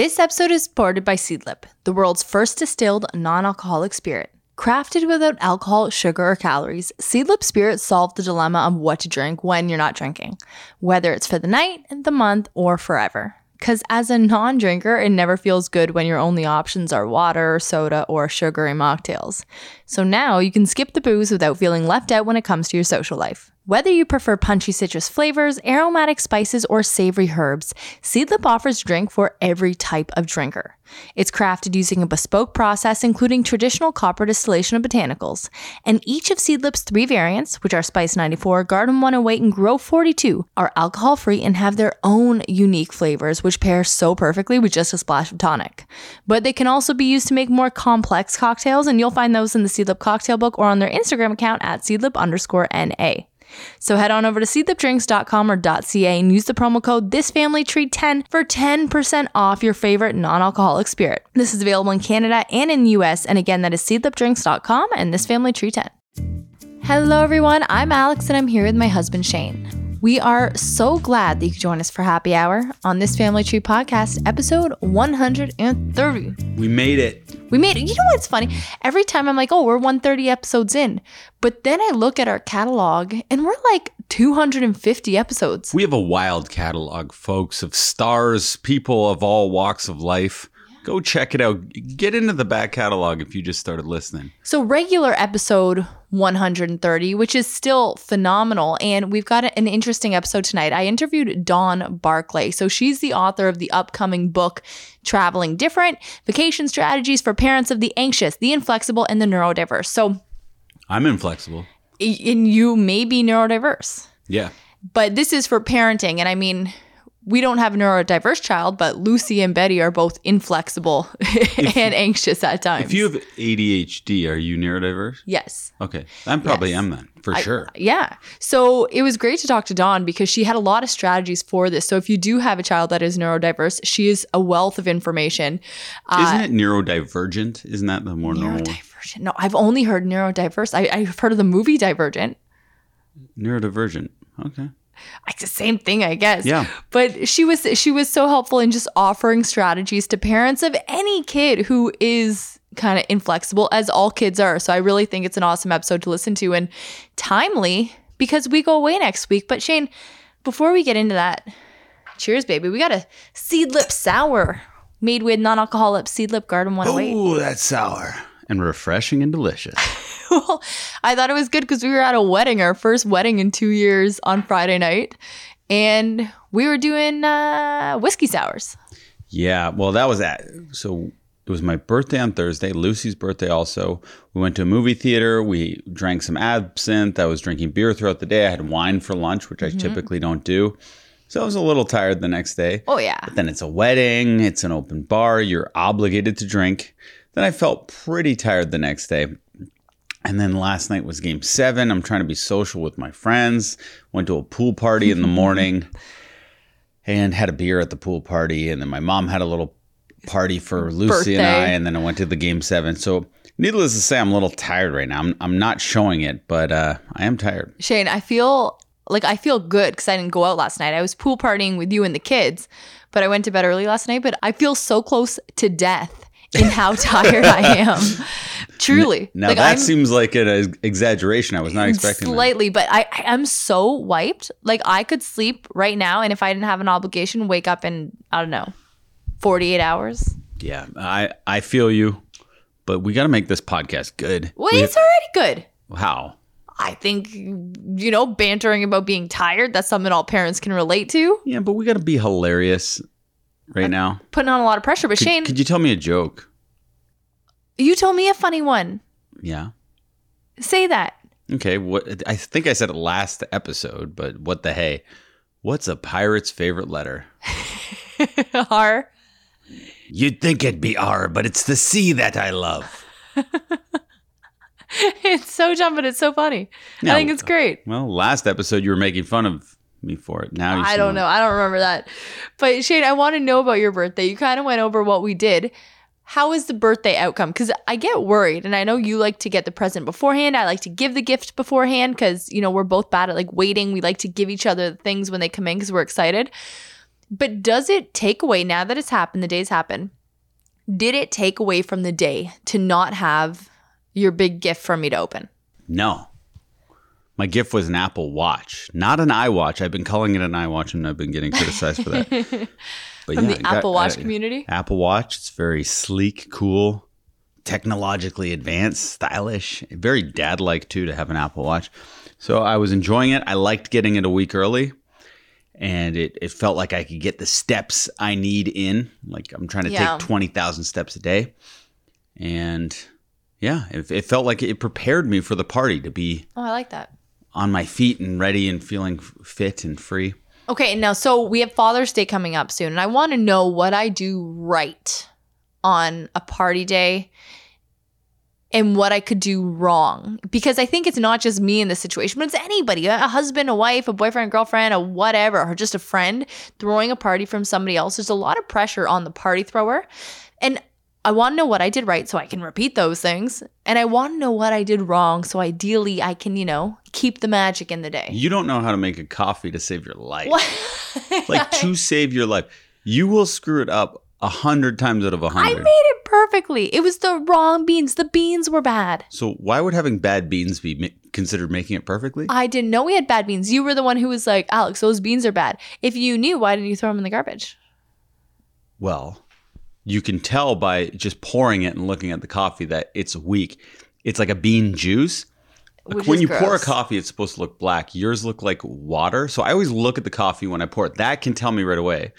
This episode is supported by Seedlip, the world's first distilled non alcoholic spirit. Crafted without alcohol, sugar, or calories, Seedlip Spirit solved the dilemma of what to drink when you're not drinking, whether it's for the night, the month, or forever. Because as a non drinker, it never feels good when your only options are water, soda, or sugary mocktails. So now you can skip the booze without feeling left out when it comes to your social life. Whether you prefer punchy citrus flavors, aromatic spices, or savory herbs, Seedlip offers drink for every type of drinker. It's crafted using a bespoke process including traditional copper distillation of botanicals, and each of Seedlip's three variants, which are Spice 94, Garden 108, and Grove 42, are alcohol free and have their own unique flavors, which pair so perfectly with just a splash of tonic. But they can also be used to make more complex cocktails, and you'll find those in the Seedlip cocktail book or on their Instagram account at seedlip underscore NA. So head on over to seedlipdrinks.com or .ca and use the promo code ThisFamilyTree10 for 10% off your favorite non-alcoholic spirit. This is available in Canada and in the US, and again, that is seedlipdrinks.com and ThisFamilyTree10. Hello everyone, I'm Alex and I'm here with my husband Shane. We are so glad that you could join us for happy hour on this Family Tree podcast, episode 130. We made it. We made it. You know what's funny? Every time I'm like, oh, we're 130 episodes in. But then I look at our catalog and we're like 250 episodes. We have a wild catalog, folks, of stars, people of all walks of life. Go check it out. Get into the back catalog if you just started listening. So, regular episode 130, which is still phenomenal. And we've got an interesting episode tonight. I interviewed Dawn Barclay. So, she's the author of the upcoming book, Traveling Different Vacation Strategies for Parents of the Anxious, the Inflexible, and the Neurodiverse. So, I'm inflexible. and you may be neurodiverse, Yeah. but this is for parenting. And I mean, we don't have a neurodiverse child, but Lucy and Betty are both inflexible and anxious at times. If you have ADHD, are you neurodiverse? yes. Okay. I'm probably Yes. am then, for sure. Yeah. So it was great to talk to Dawn because she had a lot of strategies for this. So if you do have a child that is neurodiverse, she is a wealth of information. Uh, Isn't it neurodivergent? Isn't that the more normal? Neurodivergent. No, I've only heard neurodiverse. I, I've heard of the movie Divergent. Neurodivergent. Okay. It's the same thing, I guess. Yeah. But she was she was so helpful in just offering strategies to parents of any kid who is kind of inflexible, as all kids are. So I really think it's an awesome episode to listen to and timely because we go away next week. But Shane, before we get into that, cheers, baby. We got a seedlip sour made with non-alcoholic seedlip garden 108. Oh, that's sour and refreshing and delicious. well, I thought it was good because we were at a wedding, our first wedding in two years on Friday night. And we were doing uh, whiskey sours. Yeah, well, that was at so it was my birthday on Thursday, Lucy's birthday also. We went to a movie theater, we drank some absinthe, I was drinking beer throughout the day. I had wine for lunch, which I typically don't do. So I was a little tired the next day. Oh, yeah. But then it's a wedding, it's an open bar, you're obligated to drink. Then I felt pretty tired the next day. And then last night was game seven. I'm trying to be social with my friends. Went to a pool party in the morning and had a beer at the pool party. And then my mom had a little party for Lucy and I. And then I went to the game seven. So, needless to say, I'm a little tired right now. I'm, I'm not showing it, but uh, I am tired. Shane, I feel like I feel good because I didn't go out last night. I was pool partying with you and the kids, but I went to bed early last night. But I feel so close to death in how tired I am. Truly. Now, like that I'm seems like an ex- exaggeration. I was not expecting that. slightly, but I, I am so wiped. Like I could sleep right now, and if I didn't have an obligation, wake up in I don't know, forty eight hours. Yeah, I, I feel you, but we got to make this podcast good. Well, We- it's already good. how? I think you know, bantering about being tired. That's something all parents can relate to. Yeah, but we got to be hilarious right now. Putting on a lot of pressure. But Could, Shane, could you tell me a joke? you told me a funny one. Yeah. Say that. Okay. What? I think I said it last episode, but what the hey? What's a pirate's favorite letter? R. You'd think it'd be R, but it's the C that I love. It's so dumb, but it's so funny. Yeah, I think it's great. Well, last episode you were making fun of me for it. Now you I don't know. I don't remember that. But Shane, I want to know about your birthday. You kind of went over what we did. How is the birthday outcome? Because I get worried, and I know you like to get the present beforehand. I like to give the gift beforehand because you know we're both bad at like waiting. We like to give each other things when they come in because we're excited. But does it take away now that it's happened, the days happen? Did it take away from the day to not have your big gift for me to open? No. My gift was an Apple Watch, not an iWatch. I've been calling it an iWatch and I've been getting criticized for that. But From yeah, the I got- Apple uh, Watch community? Apple Watch, it's very sleek, cool, technologically advanced, stylish, very dad like too to have an Apple Watch. So I was enjoying it. I liked getting it a week early. And it, it felt like I could get the steps I need in. Like I'm trying to Yeah. take 20,000 steps a day. And yeah, it, it felt like it prepared me for the party to be Oh, I like that. On my feet and ready and feeling fit and free. Okay, now so we have Father's Day coming up soon, and I want to know what I do right on a party day and what I could do wrong. Because I think it's not just me in this situation, but it's anybody a husband, a wife, a boyfriend, girlfriend, a whatever, or just a friend throwing a party from somebody else. There's a lot of pressure on the party thrower. And I want to know what I did right so I can repeat those things. And I want to know what I did wrong so ideally I can, you know, keep the magic in the day. You don't know how to make a coffee to save your life. Like to save your life. You will screw it up a hundred times out of a hundred. I made it perfectly. It was the wrong beans. The beans were bad. so why would having bad beans be ma- considered making it perfectly? I didn't know we had bad beans. You were the one who was like, Alex, those beans are bad. If you knew, why didn't you throw them in the garbage? well, you can tell by just pouring it and looking at the coffee that it's weak. It's like a bean juice. When you pour a coffee, it's supposed to look black. Yours look like water. So I always look at the coffee when I pour it. That can tell me right away.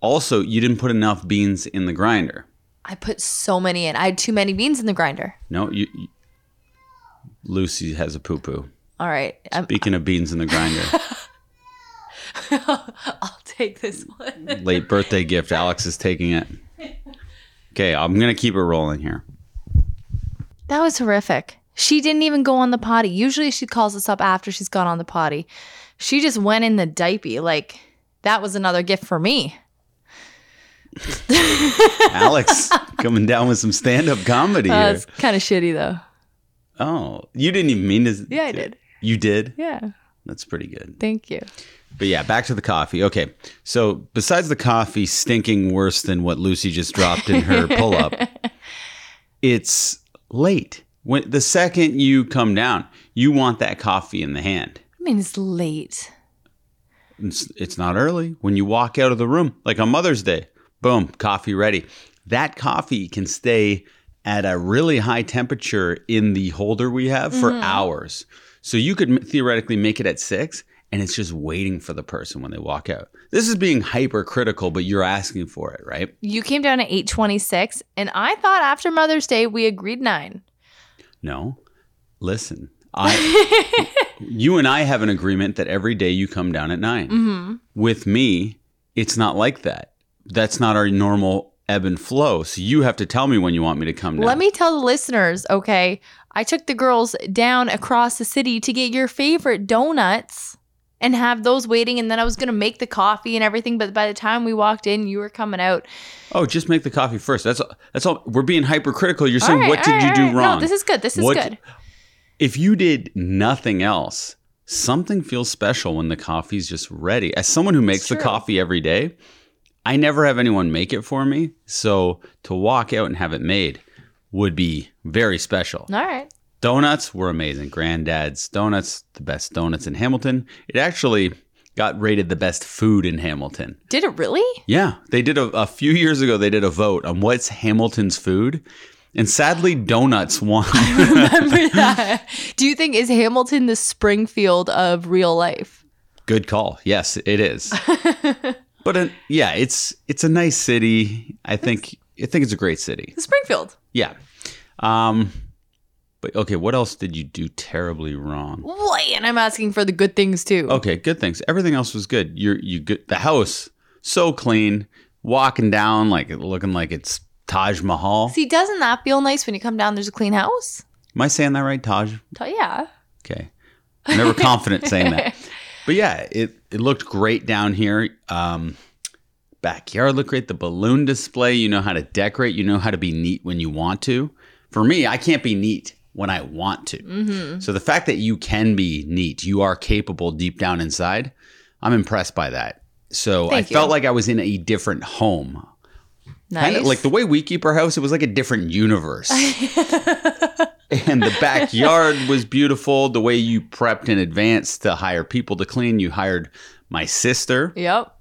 Also, you didn't put enough beans in the grinder. I put so many in. I had too many beans in the grinder. No, you, you Lucy has a poo poo. All right. I'm, Speaking of beans in the grinder, I'll take this one. late birthday gift. Alex is taking it. Okay, I'm gonna keep it rolling here. That was horrific. She didn't even go on the potty. Usually she calls us up after she's gone on the potty. She just went in the diaper. Like, that was another gift for me. Alex coming down with some stand up comedy Uh, here. it's kind of shitty, though. Oh, you didn't even mean to. Yeah, I did. You did. Yeah. That's pretty good. Thank you. But yeah, back to the coffee. Okay. So besides the coffee stinking worse than what Lucy just dropped in her pull up, it's late. When the second you come down, you want that coffee in the hand. I mean, it's late. It's, it's not early. When you walk out of the room, like on Mother's Day, boom, coffee ready. That coffee can stay at a really high temperature in the holder we have for mm-hmm. hours. So you could theoretically make it at six and it's just waiting for the person when they walk out. This is being hypercritical, but you're asking for it, right? You came down at 826, and I thought after Mother's Day we agreed nine. No. Listen, I you and I have an agreement that every day you come down at 9. Mm-hmm. With me, it's not like that. That's not our normal ebb and flow. So you have to tell me when you want me to come down. Let me tell the listeners, okay? I took the girls down across the city to get your favorite donuts and have those waiting. And then I was going to make the coffee and everything. But by the time we walked in, you were coming out. Oh, just make the coffee first. That's that's all. We're being hypercritical. You're saying right, what did all you right, do right. wrong? No, this is good. This is What- good. If you did nothing else, something feels special when the coffee's just ready. As someone who makes the coffee every day, I never have anyone make it for me. So to walk out and have it made would be very special. All right. Donuts were amazing. Granddad's Donuts, the best donuts in Hamilton. It actually got rated the best food in Hamilton. Did it really? Yeah, they did a, a few years ago. They did a vote on what's Hamilton's food, and sadly, donuts won. I remember that. Do you think is Hamilton the Springfield of real life? Good call. Yes, it is. but uh, yeah, it's it's a nice city. I think I think it's a great city. The Springfield. Yeah. Um. But okay, what else did you do terribly wrong? Wait, and I'm asking for the good things too. Okay, good things. Everything else was good. You're you good. The house so clean. Walking down like looking like it's Taj Mahal. See, doesn't that feel nice when you come down? There's a clean house. Am I saying that right, Taj? Tell- Yeah. Okay. I'm never confident saying that. But yeah, it, it looked great down here. Um, backyard looked great. The balloon display, you know how to decorate, you know how to be neat when you want to. For me, I can't be neat when I want to. Mm-hmm. So the fact that you can be neat, you are capable deep down inside, I'm impressed by that. So Thank I felt like I was in a different home. Nice. Kind of like the way we keep our house, it was like a different universe. and the backyard was beautiful. The way you prepped in advance to hire people to clean, you hired my sister, Yep.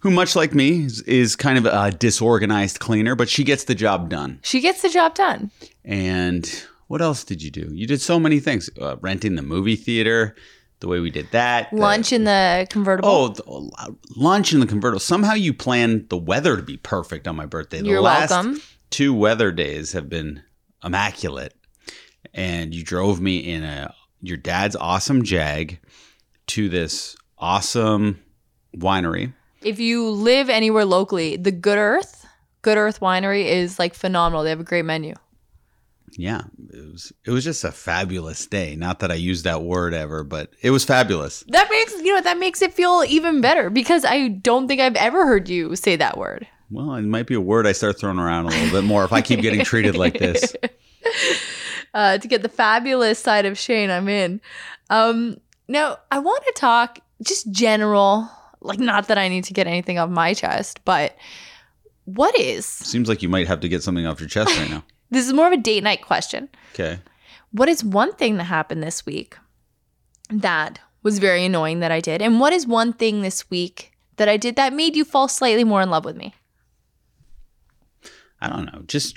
who, much like me, is, is kind of a disorganized cleaner, but she gets the job done. She gets the job done. And what else did you do? You did so many things. Uh, renting the movie theater, the way we did that. the- Lunch in the convertible. Oh, the, lunch in the convertible. Somehow you planned the weather to be perfect on my birthday. The You're last welcome. two weather days have been immaculate. And you drove me in a your dad's awesome Jag to this awesome winery. If you live anywhere locally, the Good Earth, Good Earth Winery is like phenomenal. They have a great menu. Yeah, it was it was just a fabulous day. Not that I used that word ever, but it was fabulous. That makes you know that makes it feel even better because I don't think I've ever heard you say that word. Well, it might be a word I start throwing around a little bit more if I keep getting treated like this. uh, to get the fabulous side of Shane, I'm in. Um, now, I want to talk just general, like, not that I need to get anything off my chest, but what is Seems like you might have to get something off your chest right now. This is more of a date night question. Okay. What is one thing that happened this week that was very annoying that I did? And what is one thing this week that I did that made you fall slightly more in love with me? I don't know, just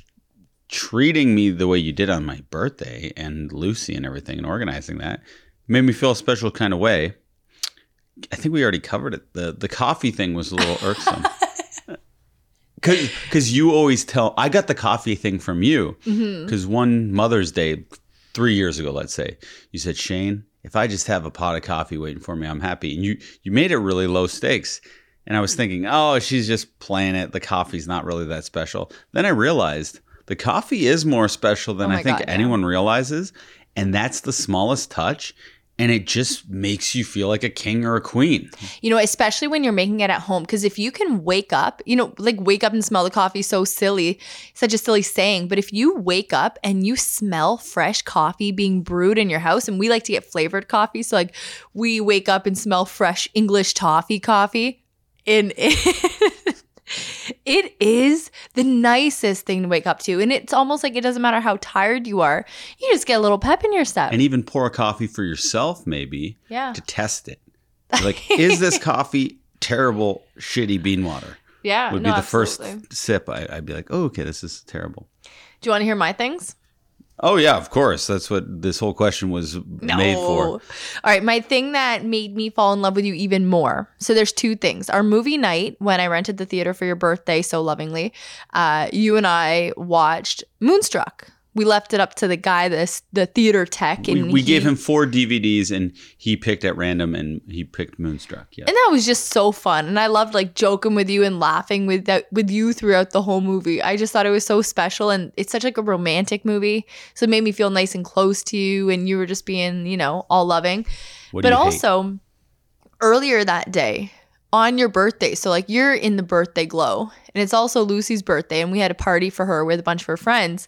treating me the way you did on my birthday and Lucy and everything and organizing that made me feel a special kind of way. I think we already covered it. The the coffee thing was a little irksome. Cause, Cause you always tell I got the coffee thing from you. Mm-hmm. Because one Mother's Day, three years ago, let's say, you said, Shane, if I just have a pot of coffee waiting for me, I'm happy. And you you made it really low stakes. And I was thinking, oh, she's just playing it. The coffee's not really that special. Then I realized the coffee is more special than Oh I think God, yeah. anyone realizes. And that's the smallest touch. And it just makes you feel like a king or a queen. You know, especially when you're making it at home. Because if you can wake up, you know, like wake up and smell the coffee, so silly, such a silly saying. But if you wake up and you smell fresh coffee being brewed in your house, and we like to get flavored coffee. So, like, we wake up and smell fresh English toffee coffee. And it is the nicest thing to wake up to. And it's almost like it doesn't matter how tired you are, you just get a little pep in your step. And even pour a coffee for yourself, maybe, yeah. to test it. Like, is this coffee terrible, shitty bean water? Yeah. Would no, be the absolutely. first sip. I, I'd be like, oh, okay, this is terrible. Do you want to hear my things? Oh, yeah, of course. That's what this whole question was made for. All right, my thing that made me fall in love with you even more. So there's two things. Our movie night when I rented the theater for your birthday so lovingly, uh, you and I watched Moonstruck. We left it up to the guy, this the theater tech, and we he- gave him four DVDs and he picked at random and he picked Moonstruck. Yeah. and that was just so fun. And I loved like joking with you and laughing with that with you throughout the whole movie. I just thought it was so special and it's such like a romantic movie. So it made me feel nice and close to you and you were just being, you know, all loving. What but you hate? also earlier that day on your birthday so like you're in the birthday glow and it's also lucy's birthday and we had a party for her with a bunch of her friends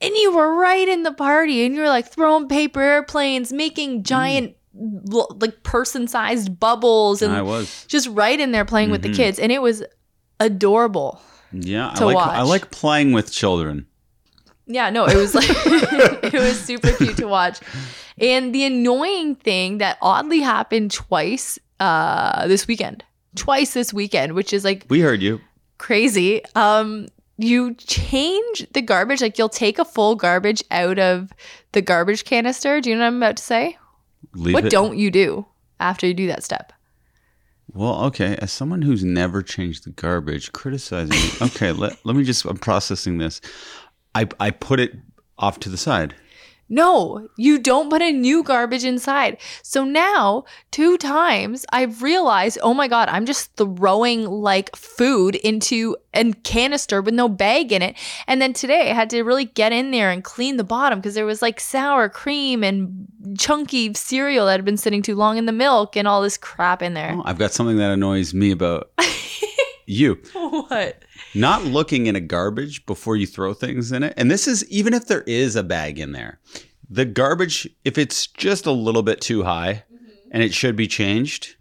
and you were right in the party and you were like throwing paper airplanes making giant l- like person-sized bubbles and I was. just right in there playing with the Mhm. kids and it was adorable Yeah, I like I like playing with children. Yeah, no, it was like it was super cute to watch. And the annoying thing that oddly happened twice uh this weekend. Twice this weekend, which is like We heard you. crazy. Um you change the garbage, like you'll take a full garbage out of the garbage canister. Do you know what I'm about to say? Leave what it. don't you do after you do that step? Well, okay. As someone who's never changed the garbage, criticizing. Okay, let, let me just. I'm processing this. I I put it off to the side. No, you don't put a new garbage inside. So now, two times, I've realized, oh my God, I'm just throwing like food into a canister with no bag in it. And then today, I had to really get in there and clean the bottom because there was like sour cream and chunky cereal that had been sitting too long in the milk and all this crap in there. Oh, I've got something that annoys me about you. What? Not looking in a garbage before you throw things in it. And this is even if there is a bag in there. The garbage, if it's just a little bit too high mm-hmm. and it should be changed,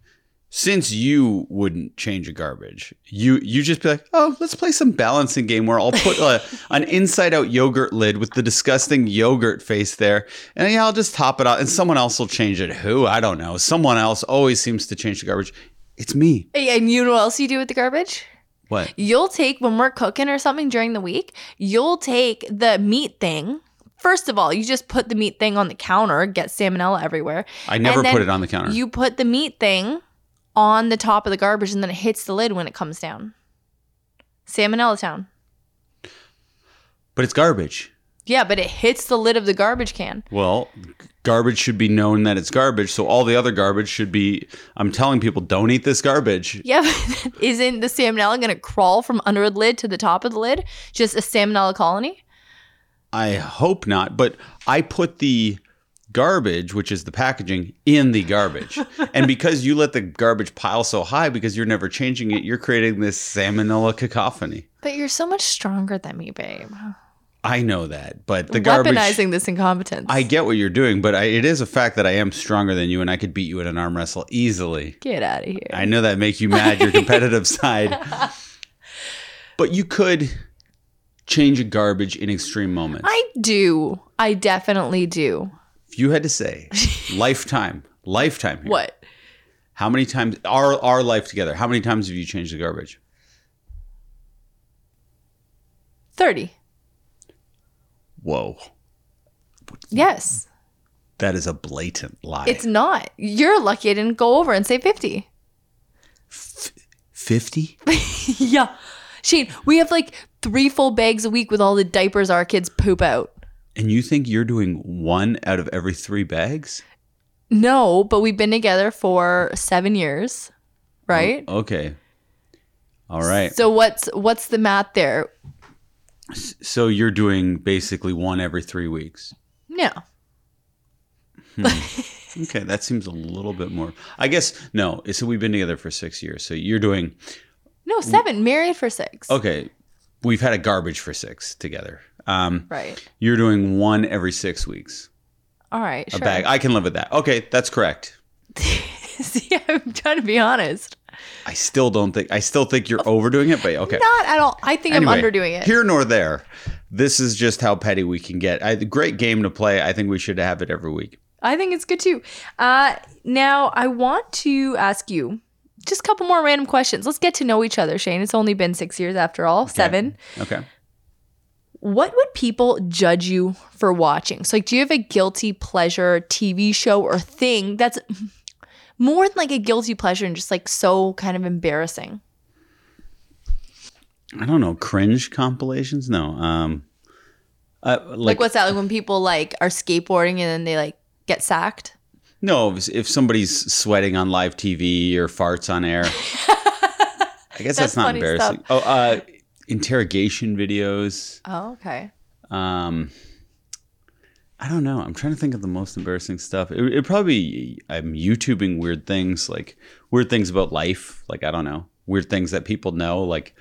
since you wouldn't change a garbage, you you just be like, oh, let's play some balancing game where I'll put uh, a, an inside out yogurt lid with the disgusting yogurt face there, and yeah, I'll just top it out, and someone else will change it. Who I don't know. Someone else always seems to change the garbage. It's me. Hey, And you know what else you do with the garbage? What? You'll take when we're cooking or something during the week, you'll take the meat thing. First of all, you just put the meat thing on the counter, get salmonella everywhere. I never put it on the counter. You put the meat thing on the top of the garbage and then it hits the lid when it comes down. Salmonella town. but it's garbage. Yeah, but it hits the lid of the garbage can. Well, garbage should be known that it's garbage, so all the other garbage should be. I'm telling people, don't eat this garbage. Yeah, but isn't the salmonella going to crawl from under the lid to the top of the lid? Just a salmonella colony? I hope not, but I put the garbage, which is the packaging, in the garbage. and because you let the garbage pile so high because you're never changing it, you're creating this salmonella cacophony. But you're so much stronger than me, babe. I know that, but the garbage. Weaponizing this incompetence. I get what you're doing, but I, it is a fact that I am stronger than you, and I could beat you in an arm wrestle easily. Get out of here. I know that make you mad, your competitive side. But you could change a garbage in extreme moments. I do. I definitely do. if you had to say lifetime, lifetime here, What? How many times our our life together? How many times have you changed the garbage? 30. Whoa, Yes. that is a blatant lie. It's not. You're lucky I didn't go over and say 50. fifty. yeah. Shane, we have like three full bags a week with all the diapers our kids poop out. And you think you're doing one out of every three bags? No, but we've been together for seven years, right? Okay. All right. So what's what's the math there? So you're doing basically one every three weeks. Yeah. Okay, that seems a little bit more. I guess no. So we've been together for six years. So you're doing No, seven. Married for six. okay. We've had a garbage for six together. Um, Right. you're doing one every six weeks. All right. A Sure. bag. I can live with that. Okay, that's correct. See, I'm trying to be honest. I still don't think. I still think you're overdoing it, but okay. Not at all. I think Anyway, I'm underdoing it. Here nor there. This is just how petty we can get. I, great game to play. I think we should have it every week. I think it's good too. Uh, now, I want to ask you just a couple more random questions. Let's get to know each other, Shane. It's only been six years after all, seven. Okay. What would people judge you for watching? So, like, do you have a guilty pleasure TV show or thing that's more than like a guilty pleasure and just like so kind of embarrassing? I don't know. Cringe compilations? No. Um. Uh, like, Like, what's that? Like when people like are skateboarding and then they like get sacked? no. If, if somebody's sweating on live TV or farts on air, I guess that's, That's not embarrassing. Oh, uh, interrogation videos. Oh, okay. Um, I don't know. I'm trying to think of the most embarrassing stuff. It it probably I'm YouTubing weird things like weird things about life. Like I don't know weird things that people know. Like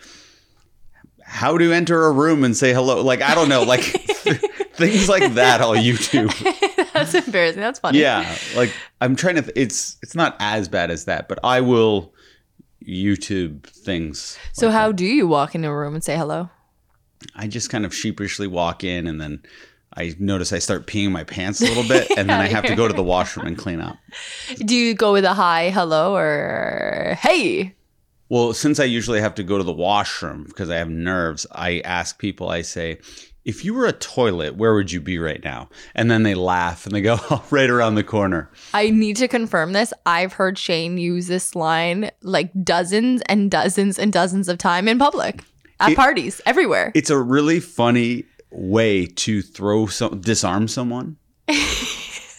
how to enter a room and say hello. Like I don't know. Like things like that. I'll YouTube. That's embarrassing. That's funny. Yeah. Like I'm trying to. Th- it's it's not as bad as that, but I will YouTube things. So, how do you walk into a room and say hello? I just kind of sheepishly walk in and then I notice I start peeing my pants a little bit and then I have to go to the washroom and clean up. Do you go with a hi, hello, or hey? Well, since I usually have to go to the washroom because I have nerves, I ask people, I say, if you were a toilet, where would you be right now? And then they laugh and they go, oh, right around the corner. I need to confirm this. I've heard Shane use this line like dozens and dozens and dozens of time in public, at It- parties, everywhere. It's a really funny way to throw some, disarm someone.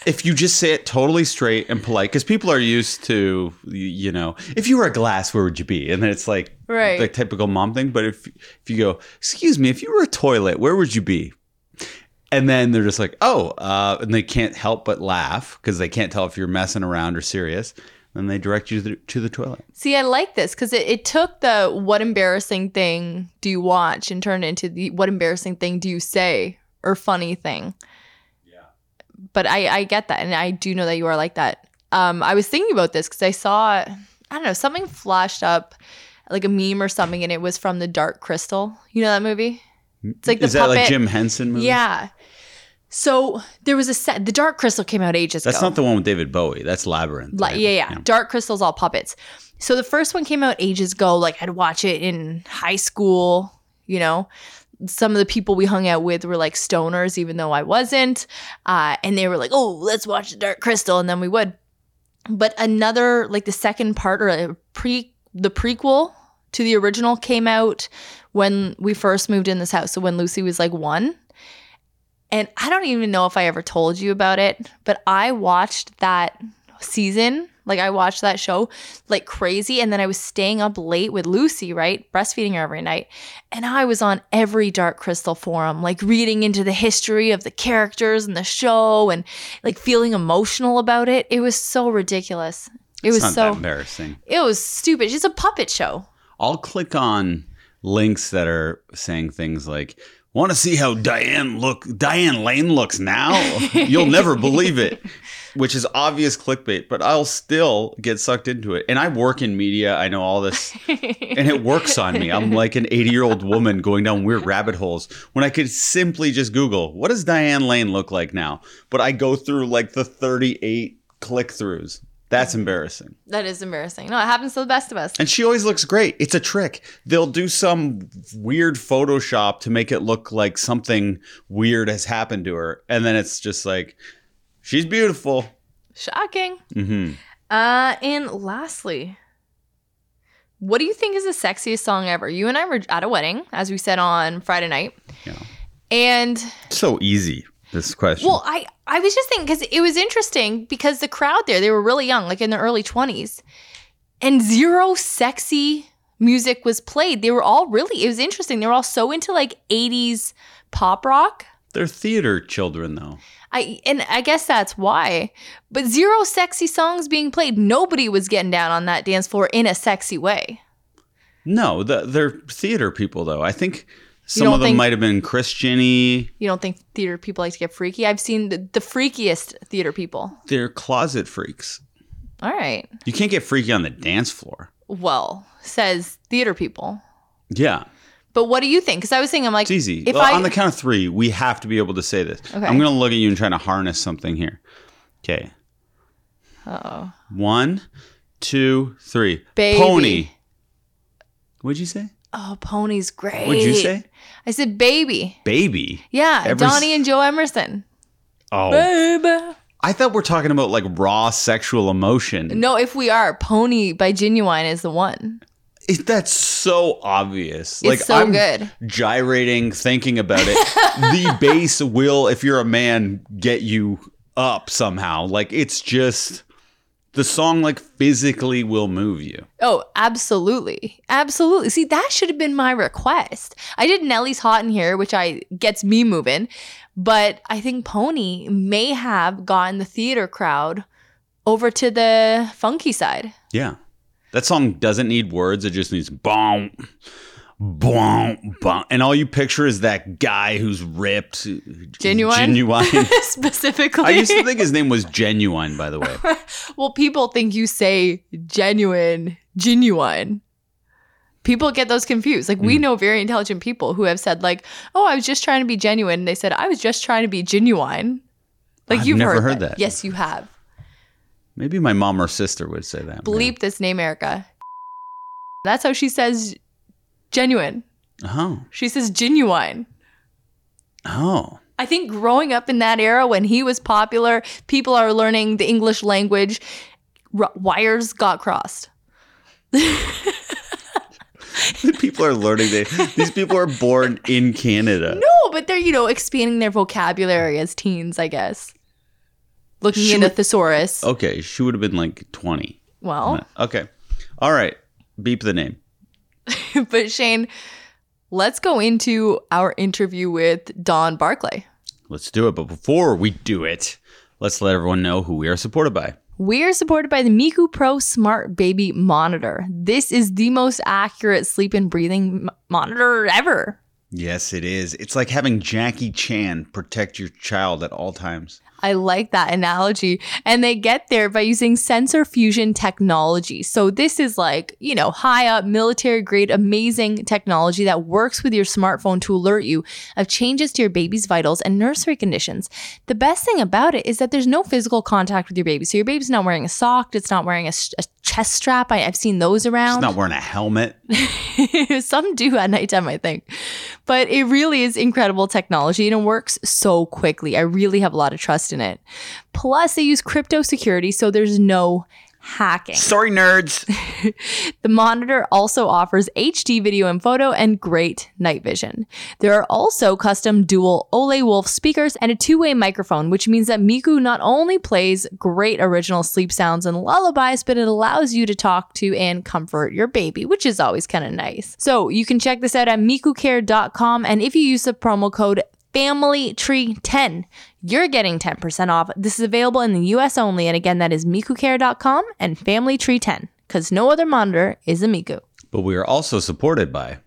if you just say it totally straight and polite, because people are used to, you know, if you were a glass, where would you be? And then it's like Right. the typical mom thing. But if if you go, excuse me, if you were a toilet, where would you be? And then they're just like, oh, uh, and they can't help but laugh because they can't tell if you're messing around or serious. Then they direct you to the, to the toilet. See, I like this because it, it took the what embarrassing thing do you watch and turned it into the what embarrassing thing do you say or funny thing. Yeah. But I, I get that. And I do know that you are like that. Um, I was thinking about this because I saw, I don't know, something flashed up like a meme or something, and it was from the Dark Crystal. You know that movie? It's like the Is that like Jim Henson movie? Yeah. So there was a set. The Dark Crystal came out ages ago. That's ago. not the one with David Bowie. That's Labyrinth. Like, right? yeah, yeah, Dark Crystal's all puppets. So the first one came out ages ago. Like I'd watch it in high school. You know, some of the people we hung out with were like stoners, even though I wasn't. Uh, and they were like, "Oh, let's watch the Dark Crystal," and then we would. But another, like the second part or a pre, the prequel to the original came out when we first moved in this house. So when Lucy was like one. And I don't even know if I ever told you about it, but I watched that season. Like I watched that show like crazy. And then I was staying up late with Lucy, right? Breastfeeding her every night. And I was on every Dark Crystal forum, like reading into the history of the characters and the show and like feeling emotional about it. It was so ridiculous. It It's was so embarrassing. it was stupid. It's a puppet show. I'll click on links that are saying things like, "Want to see how Diane look? Diane Lane looks now? You'll never believe it." Which is obvious clickbait, but I'll still get sucked into it. And I work in media. I know all this, and it works on me. I'm like an 80 year old woman going down weird rabbit holes when I could simply just Google, "What does Diane Lane look like now?" But I go through like the 38 click throughs. That's embarrassing. That is embarrassing. No, it happens to the best of us. And she always looks great. It's a trick. They'll do some weird Photoshop to make it look like something weird has happened to her. And then it's just like, she's beautiful. Shocking. hmm Uh, and lastly, what do you think is the sexiest song ever? You and I were at a wedding, as we said on Friday night, Yeah. and So easy, this question. well, I I was just thinking because it was interesting because the crowd there they were really young, like in their early twenties, and zero sexy music was played. They were all really. It was interesting. They were all so into like '80s pop rock. They're theater children, though. I and I guess that's why. But zero sexy songs being played. Nobody was getting down on that dance floor in a sexy way. No, the, they're theater people, though. I think some of them think- might have been Christiany. You don't think theater people like to get freaky? I've seen the, the freakiest theater people. They're closet freaks. All right. You can't get freaky on the dance floor. Well, says theater people. Yeah. But what do you think? Because I was thinking, I'm like, It's easy. If Well, I on the count of three, we have to be able to say this. Okay. I'm going to look at you and try to harness something here. Okay. oh, One, two, three. Baby. Pony. What'd you say? Oh, pony's great. What'd you say? I said baby. Baby. Yeah, Every s- Donnie and Joe Emerson. Oh. Baby. I thought we're talking about like raw sexual emotion. No, if we are, Pony by Ginuwine is the one. It- that's so obvious. It's like so I'm good. gyrating, thinking about it. the bass will, if you're a man, get you up somehow. Like it's just the song like physically will move you. Oh, absolutely. Absolutely. See, that should have been my request. I did Nelly's Hot in here, which I gets me moving, but I think Pony may have gotten the theater crowd over to the funky side. Yeah. That song doesn't need words, it just needs boom, boom, boom. And all you picture is that guy who's ripped. Ginuwine? Ginuwine. Specifically. I used to think his name was Genuine, by the way. well, people think you say genuine, genuine. People get those confused. Like Mm. we know very intelligent people who have said like, "Oh, I was just trying to be genuine." And they said, "I was just trying to be genuine." Like I've you've never heard, heard that. that. Yes, you have. Maybe my mom or sister would say that. Bleep this name, Erica. That's how she says genuine. Oh. She says genuine. Oh. I think growing up in that era when he was popular, people are learning the English language. R- wires got crossed. people are learning that these people are born in Canada. No, but they're, you know, expanding their vocabulary as teens, I guess. Looking She into would- thesaurus. Okay, she would have been like 20. Well, Okay. All right. Beep the name. but Shane, let's go into our interview with Dawn Barclay. Let's do it. But before we do it, let's let everyone know who we are supported by. We are supported by the Miku Pro Smart Baby Monitor. This is the most accurate sleep and breathing m- monitor ever. Yes, it is. It's like having Jackie Chan protect your child at all times. I like that analogy. And they get there by using sensor fusion technology. So this is like, you know, high up military grade, amazing technology that works with your smartphone to alert you of changes to your baby's vitals and nursery conditions. The best thing about it is that there's no physical contact with your baby. So your baby's not wearing a sock, it's not wearing a, a chest strap. I, have seen those around. She's not wearing a helmet. Some do at nighttime, I think. But it really is incredible technology and it works so quickly. I really have a lot of trust in it. Plus, they use crypto security, so there's no hacking. Sorry, nerds. the monitor also offers HD video and photo and great night vision. There are also custom dual Ole Wolf speakers and a two way microphone, which means that Miku not only plays great original sleep sounds and lullabies, but it allows you to talk to and comfort your baby, which is always kind of nice. So you can check this out at mikucare.com. And if you use the promo code Family Tree 10. You're getting 10% off. This is available in the US only. And again, that is mikucare.com and Family Tree 10 because no other monitor is a Miku. But we are also supported by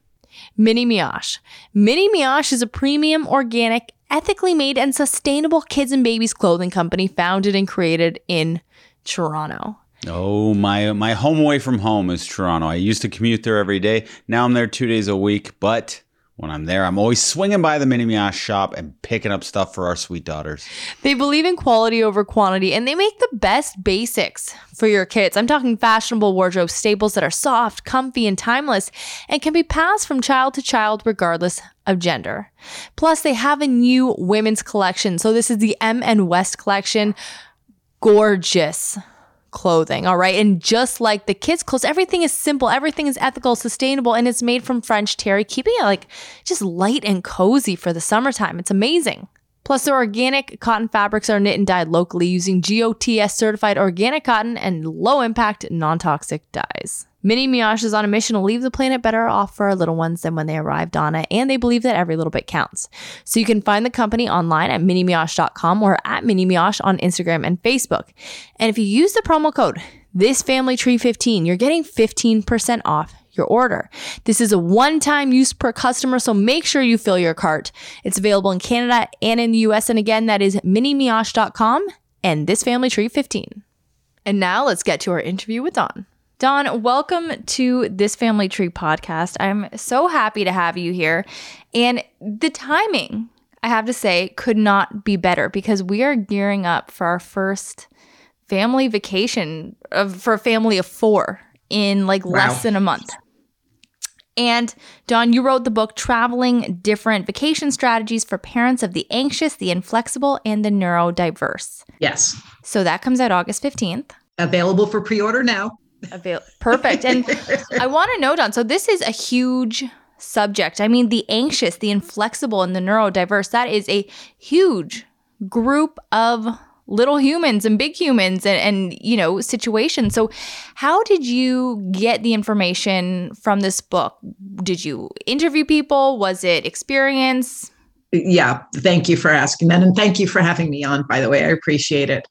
Mini Mioche. Mini Mioche is a premium, organic, ethically made, and sustainable kids and babies clothing company founded and created in Toronto. Oh, my my home away from home is Toronto. I used to commute there every day. Now I'm there 2 days a week, but when I'm there, I'm always swinging by the Mini Mioche shop and picking up stuff for our sweet daughters. They believe in quality over quantity and they make the best basics for your kids. I'm talking fashionable wardrobe staples that are soft, comfy, and timeless and can be passed from child to child regardless of gender. Plus, they have a new women's collection. So, this is the M and West collection. Gorgeous clothing. All right. And just like the kids' clothes, everything is simple, everything is ethical, sustainable, and it's made from French terry, keeping it like just light and cozy for the summertime. It's amazing. Plus, their organic cotton fabrics are knit and dyed locally using GOTS certified organic cotton and low impact, non toxic dyes. Mini Mioche is on a mission to leave the planet better off for our little ones than when they arrived on it, and they believe that every little bit counts. So you can find the company online at minimioche.com or at minimioche on Instagram and Facebook. And if you use the promo code this family tree 15 you're getting 15% off your order. This is a one time use per customer, so make sure you fill your cart. It's available in Canada and in the US. And again, that is minimioche.com and this family tree 15. And now let's get to our interview with Dawn. Dawn, welcome to this Family Tree podcast. I'm so happy to have you here. And the timing, I have to say, could not be better because we are gearing up for our first family vacation of, for a family of four in like wow. less than a month. And Dawn, you wrote the book Traveling Different Vacation Strategies for Parents of the Anxious, the Inflexible, and the Neurodiverse. Yes. So that comes out August 15th. Available for pre order now. Avail- Perfect. And I want to note on so this is a huge subject. I mean, the anxious, the inflexible, and the neurodiverse, that is a huge group of little humans and big humans and, and you know situations. So how did you get the information from this book? Did you interview people? Was it experience? Yeah thank you for asking that and thank you for having me on by the way. I appreciate it.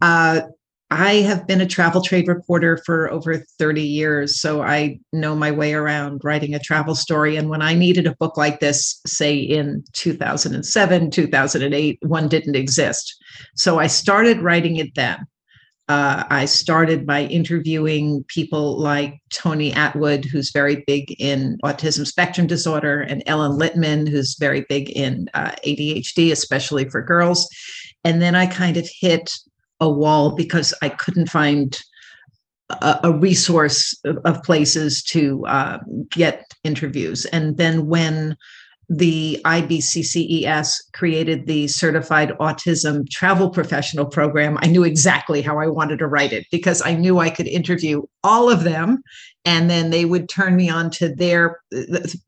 Uh, I have been a travel trade reporter for over 30 years, so I know my way around writing a travel story. And when I needed a book like this, say in 2007, 2008, one didn't exist. So I started writing it then. Uh, I started by interviewing people like Tony Attwood, who's very big in autism spectrum disorder, and Ellen Littman, who's very big in uh, ADHD, especially for girls. And then I kind of hit a wall because I couldn't find a, a resource of, of, places to uh, get interviews. And then when the IBCCES created the Certified Autism Travel Professional Program, I knew exactly how I wanted to write it because I knew I could interview all of them and then they would turn me on to their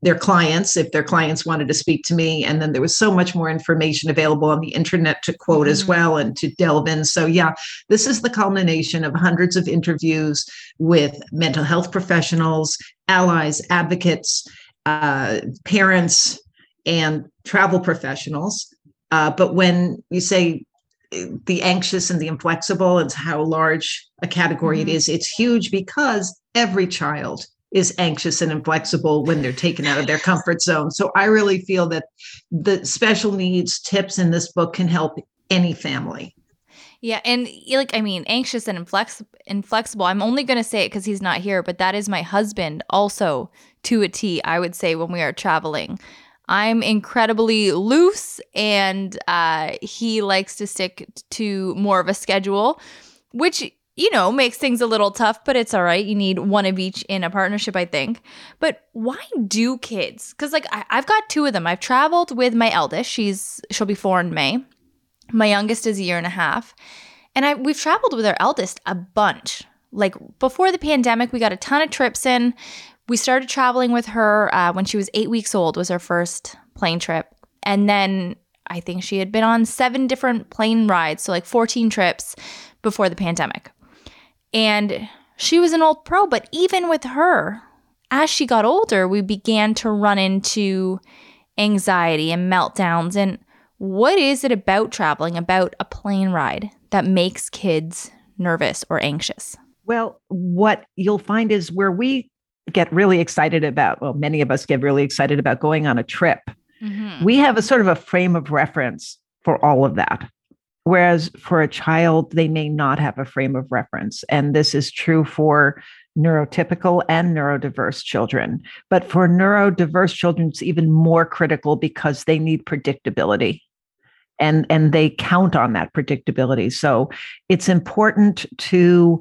their clients if their clients wanted to speak to me and then there was so much more information available on the internet to quote mm-hmm. as well and to delve in so yeah this is the culmination of hundreds of interviews with mental health professionals allies advocates uh, parents and travel professionals uh, but when you say the anxious and the inflexible it's how large a category mm-hmm. it is it's huge because every child is anxious and inflexible when they're taken out of their comfort zone so i really feel that the special needs tips in this book can help any family Yeah, and like I mean, anxious and inflex- inflexible. I'm only going to say it because he's not here, but that is my husband also to a T. I would say when we are traveling, I'm incredibly loose, and uh, he likes to stick to more of a schedule, which you know makes things a little tough. But it's all right. You need one of each in a partnership, I think. But why do kids? Because like I- I've got two of them. I've traveled with my eldest. She's she'll be four in May. My youngest is a year and a half. And I we've traveled with our eldest a bunch. Like before the pandemic, we got a ton of trips in. We started traveling with her uh, when she was eight weeks old. Was her first plane trip, and then I think she had been on seven different plane rides, so like fourteen trips before the pandemic. And she was an old pro, but even with her, as she got older, we began to run into anxiety and meltdowns. And what is it about traveling, about a plane ride, that makes kids nervous or anxious? Well, what you'll find is where we get really excited about, well, many of us get really excited about going on a trip. Mm-hmm. We have a sort of a frame of reference for all of that. Whereas for a child, they may not have a frame of reference. And this is true for neurotypical and neurodiverse children. But for neurodiverse children, it's even more critical because they need predictability and and they count on that predictability so it's important to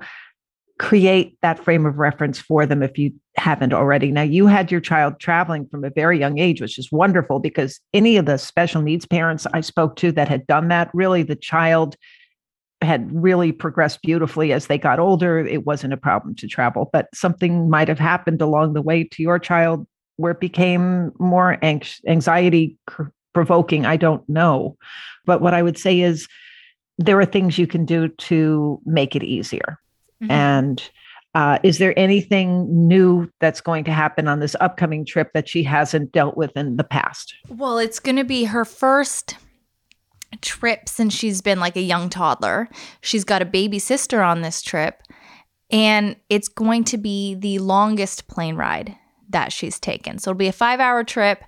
create that frame of reference for them if you haven't already. Now you had your child traveling from a very young age which is wonderful because any of the special needs parents i spoke to that had done that really the child had really progressed beautifully as they got older. It wasn't a problem to travel but something might have happened along the way to your child where it became more anx- anxiety provoking. I don't know. But what i would say is there are things you can do to make it easier Mhm. and uh, is there anything new that's going to happen on this upcoming trip that she hasn't dealt with in the past Well, it's going to be her first trip since she's been like a young toddler. She's got a baby sister on this trip, and it's going to be the longest plane ride that she's taken. So it'll be a five hour trip.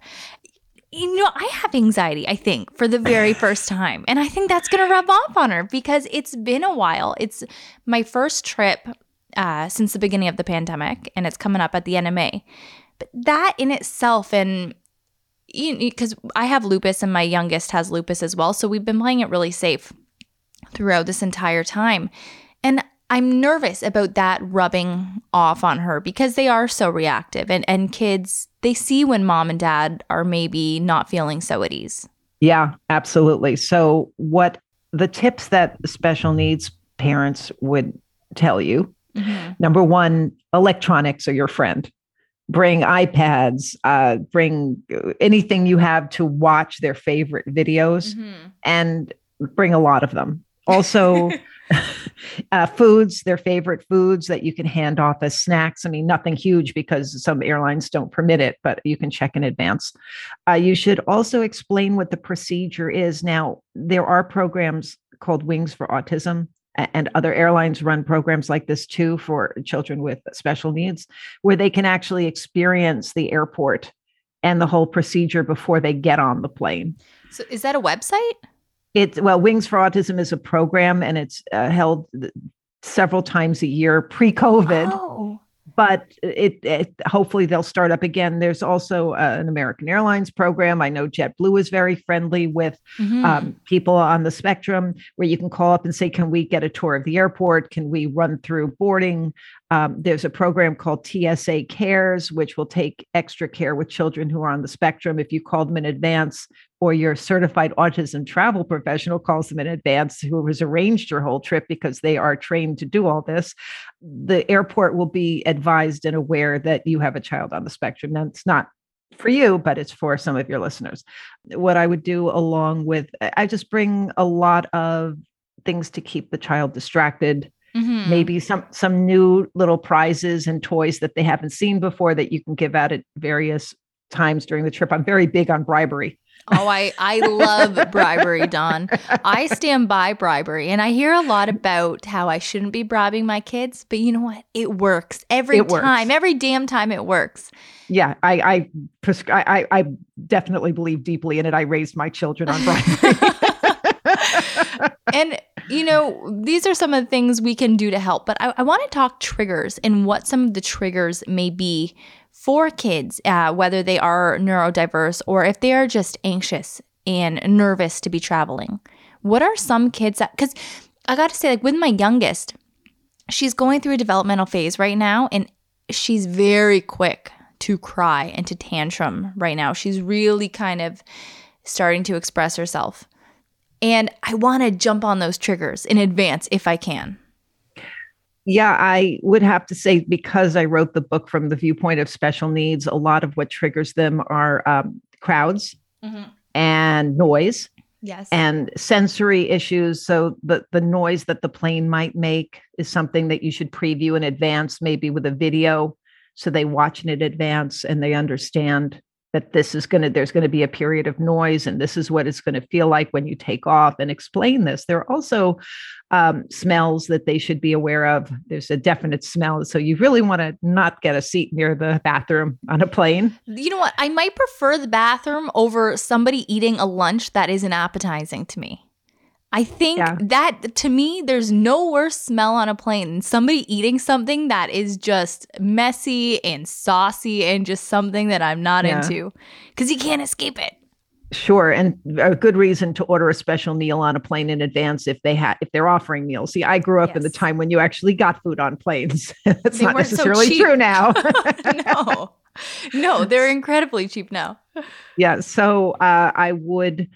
You know, I have anxiety, I think, for the very first time. And I think that's going to rub off on her because it's been a while. It's my first trip uh, since the beginning of the pandemic, and it's coming up at the May. But that in itself, and because I have lupus and my youngest has lupus as well. So we've been playing it really safe throughout this entire time. And I'm nervous about that rubbing off on her because they are so reactive and, and kids, they see when mom and dad are maybe not feeling so at ease. Yeah, absolutely. So, what the tips that special needs parents would tell you mm-hmm. number one, electronics are your friend. Bring iPads, uh, bring uh, anything you have to watch their favorite videos mm-hmm. and bring a lot of them. Also, uh, foods, their favorite foods that you can hand off as snacks. I mean, nothing huge because some airlines don't permit it, but you can check in advance. Uh, you should also explain what the procedure is. Now, there are programs called Wings for Autism. And other airlines run programs like this too for children with special needs, where they can actually experience the airport and the whole procedure before they get on the plane. So is that a website? It's well, Wings for Autism is a program, and it's uh, held several times a year pre-COVID. Oh. But it, it hopefully they'll start up again. There's also uh, an American Airlines program. I know JetBlue is very friendly with Mhm. um, people on the spectrum where you can call up and say, Can we get a tour of the airport? Can we run through boarding? Um, there's a program called TSA Cares, which will take extra care with children who are on the spectrum. If you call them in advance, or your certified autism travel professional calls them in advance, who has arranged your whole trip because they are trained to do all this, the airport will be advised and aware that you have a child on the spectrum. Now, it's not for you, but it's for some of your listeners. What I would do along with, I just bring a lot of things to keep the child distracted. Mhm. Maybe some some new little prizes and toys that they haven't seen before that you can give out at various times during the trip. I'm very big on bribery. Oh, I I love bribery, Dawn. I stand by bribery, and I hear a lot about how I shouldn't be bribing my kids. But you know what? It works every It works. time. Every damn time, it works. Yeah, I I, prescri- I I definitely believe deeply in it. I raised my children on bribery. and you know, these are some of the things we can do to help, but I, I want to talk triggers and what some of the triggers may be for kids, uh, whether they are neurodiverse or if they are just anxious and nervous to be traveling. What are some kids that, because I got to say, like with my youngest, she's going through a developmental phase right now and she's very quick to cry and to tantrum right now. She's really kind of starting to express herself. And I want to jump on those triggers in advance if I can. Yeah, I would have to say because I wrote the book from the viewpoint of special needs, a lot of what triggers them are um, crowds mm-hmm. and noise. Yes. And sensory issues. So the the noise that the plane might make is something that you should preview in advance, maybe with a video, so they watch it in advance and they understand that this is going to there's going to be a period of noise and this is what it's going to feel like when you take off and explain this. There are also um, smells that they should be aware of. There's a definite smell so you really want to not get a seat near the bathroom on a plane. You know what? I might prefer the bathroom over somebody eating a lunch that isn't appetizing to me I think yeah. that to me, there's no worse smell on a plane than somebody eating something that is just messy and saucy and just something that I'm not yeah. into because you can't escape it. Sure, and a good reason to order a special meal on a plane in advance if they had if they're offering meals. See, I grew up yes. in the time when you actually got food on planes. That's they not necessarily so true now. no, no, they're incredibly cheap now. Yeah, so uh, I would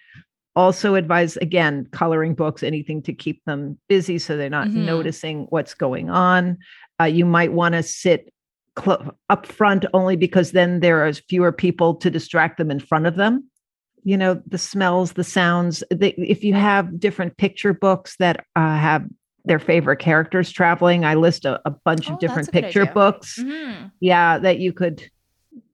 also advise again coloring books anything to keep them busy so they're not mm-hmm. noticing what's going on uh, you might want to sit cl- up front only because then there are fewer people to distract them in front of them you know the smells the sounds they, if you have different picture books that uh, have their favorite characters traveling i list a, a bunch oh, of different picture books mm-hmm. yeah that you could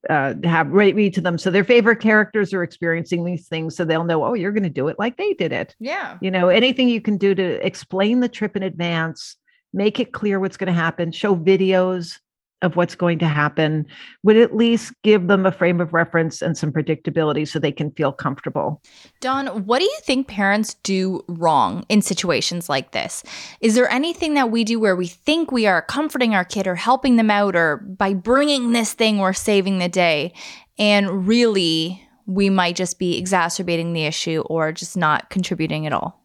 uh, have right read to them. So their favorite characters are experiencing these things so they'll know oh you're going to do it like they did it. Yeah. You know anything you can do to explain the trip in advance make it clear what's going to happen show videos of what's going to happen would at least give them a frame of reference and some predictability so they can feel comfortable. Dawn, what do you think parents do wrong in situations like this? Is there anything that we do where we think we are comforting our kid or helping them out or by bringing this thing we're saving the day and really we might just be exacerbating the issue or just not contributing at all?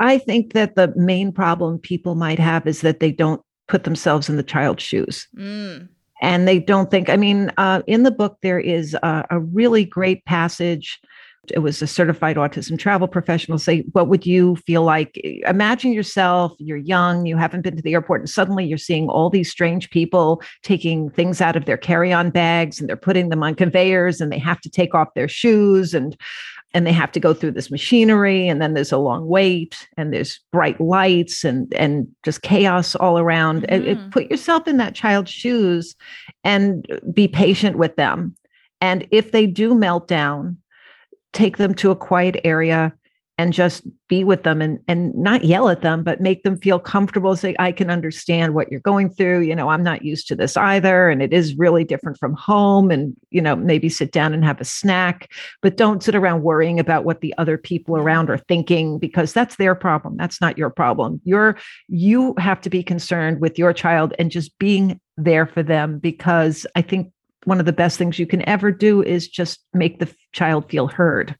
I think that the main problem people might have is that they don't put themselves in the child's shoes. Mm. And they don't think, I mean, uh, in the book, there is a, a really great passage it was a certified autism travel professional say what would you feel like imagine yourself you're young you haven't been to the airport and suddenly you're seeing all these strange people taking things out of their carry-on bags and they're putting them on conveyors and they have to take off their shoes and and they have to go through this machinery and then there's a long wait and there's bright lights and and just chaos all around mm-hmm. it, put yourself in that child's shoes and be patient with them and if they do melt down take them to a quiet area and just be with them and and not yell at them but make them feel comfortable say i can understand what you're going through you know i'm not used to this either and it is really different from home and you know maybe sit down and have a snack but don't sit around worrying about what the other people around are thinking because that's their problem that's not your problem. You're you have to be concerned with your child and just being there for them because i think one of the best things you can ever do is just make the child feel heard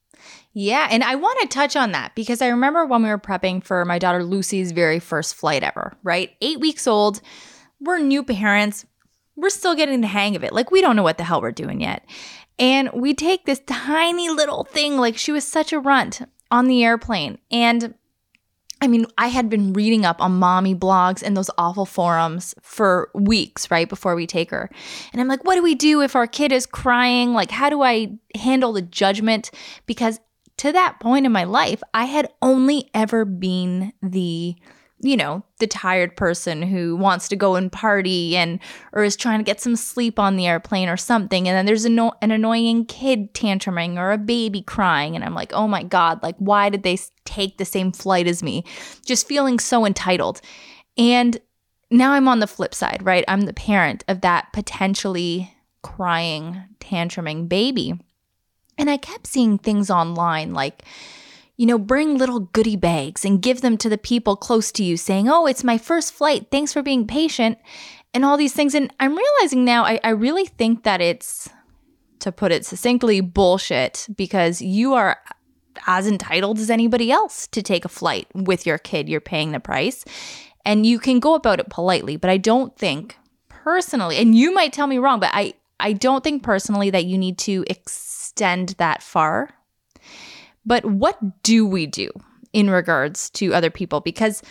yeah, and I want to touch on that because I remember when we were prepping for my daughter Lucy's very first flight ever, right? Eight weeks old. We're new parents. We're still getting the hang of it. Like, we don't know what the hell we're doing yet. And we take this tiny little thing, like she was such a runt on the airplane. And I mean, I had been reading up on mommy blogs and those awful forums for weeks, right, before we take her. And I'm like, what do we do if our kid is crying? Like, how do I handle the judgment? Because to that point in my life, I had only ever been the, you know, the tired person who wants to go and party and or is trying to get some sleep on the airplane or something. And then there's an, an annoying kid tantruming or a baby crying. And I'm like, oh my God, like, why did they take the same flight as me? Just feeling so entitled. And now I'm on the flip side, right? I'm the parent of that potentially crying, tantruming baby. And I kept seeing things online like, you know, bring little goodie bags and give them to the people close to you, saying, Oh, it's my first flight. Thanks for being patient, and all these things. And I'm realizing now, I, I really think that it's, to put it succinctly, bullshit because you are as entitled as anybody else to take a flight with your kid. You're paying the price and you can go about it politely, but I don't think personally, and you might tell me wrong, but I, I don't think personally that you need to extend that far but what do we do in regards to other people? Because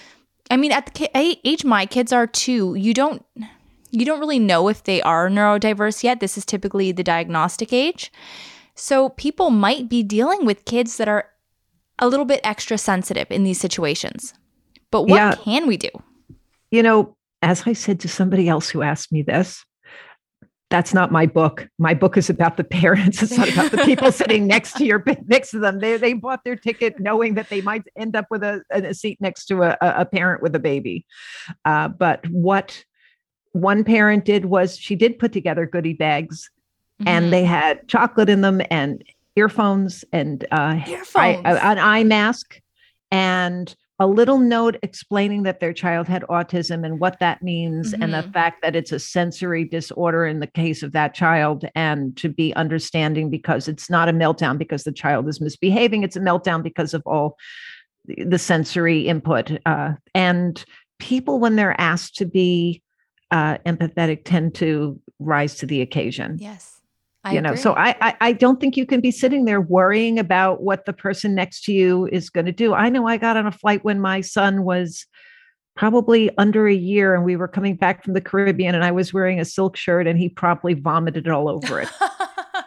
I mean, at the age my kids are too, you don't you don't really know if they are neurodiverse yet. This is typically the diagnostic age. So people might be dealing with kids that are a little bit extra sensitive in these situations. But what yeah. can we do? You know, as I said to somebody else who asked me this, that's not my book. My book is about the parents. It's not about the people sitting next to your next to them. They they bought their ticket knowing that they might end up with a, a seat next to a, a parent with a baby. Uh, but what one parent did was she did put together goodie bags, mm-hmm. and they had chocolate in them and earphones and uh, earphones. I, an eye mask and a little note explaining that their child had autism and what that means mm-hmm. and the mm-hmm. fact that it's a sensory disorder in the case of that child and to be understanding because it's not a meltdown because the child is misbehaving it's a meltdown because of all the sensory input uh, and people when they're asked to be uh, empathetic tend to rise to the occasion yes I you know, so I, I, I don't think you can be sitting there worrying about what the person next to you is going to do. I know I got on a flight when my son was probably under a year and we were coming back from the Caribbean and I was wearing a silk shirt and he promptly vomited all over it.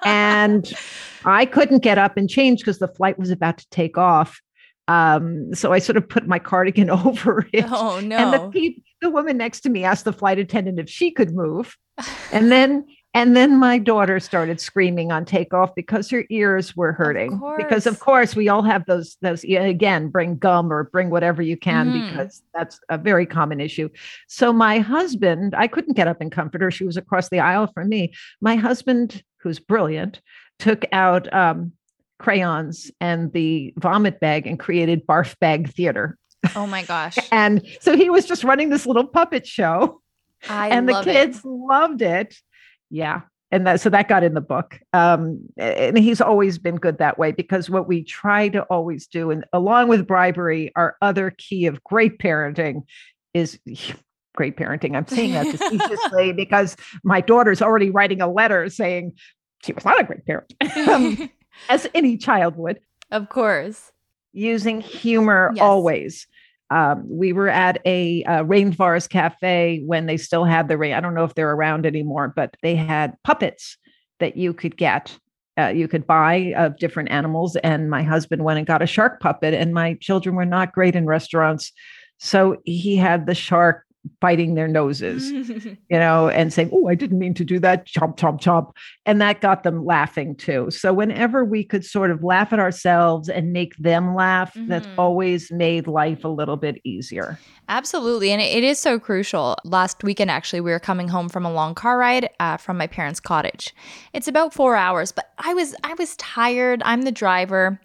and I couldn't get up and change because the flight was about to take off. Um, so I sort of put my cardigan over it. Oh no. And the, pe- the woman next to me asked the flight attendant if she could move. And then and then my daughter started screaming on takeoff because her ears were hurting. Of because of course we all have those those again, bring gum or bring whatever you can mm. because that's a very common issue. So my husband, I couldn't get up and comfort her. She was across the aisle from me. My husband, who's brilliant, took out um, crayons and the vomit bag and created barf bag theater. Oh my gosh. and so he was just running this little puppet show. I and the kids it. loved it yeah and that so that got in the book um, and he's always been good that way because what we try to always do and along with bribery our other key of great parenting is great parenting i'm saying that facetiously because my daughter's already writing a letter saying she was not a great parent um, as any child would. Of course. Using humor yes. always um, we were at a, a rainforest cafe when they still had the rain. I don't know if they're around anymore, but they had puppets that you could get. Uh, you could buy of different animals. And my husband went and got a shark puppet, and my children were not great in restaurants. So he had the shark biting their noses, you know, and saying, Oh, I didn't mean to do that, chomp, chomp, chomp. And that got them laughing too. So whenever we could sort of laugh at ourselves and make them laugh, mm-hmm. that's always made life a little bit easier. Absolutely. And it is so crucial. Last weekend, actually, we were coming home from a long car ride uh, from my parents' cottage. It's about four hours, but I was I was tired. I'm the driver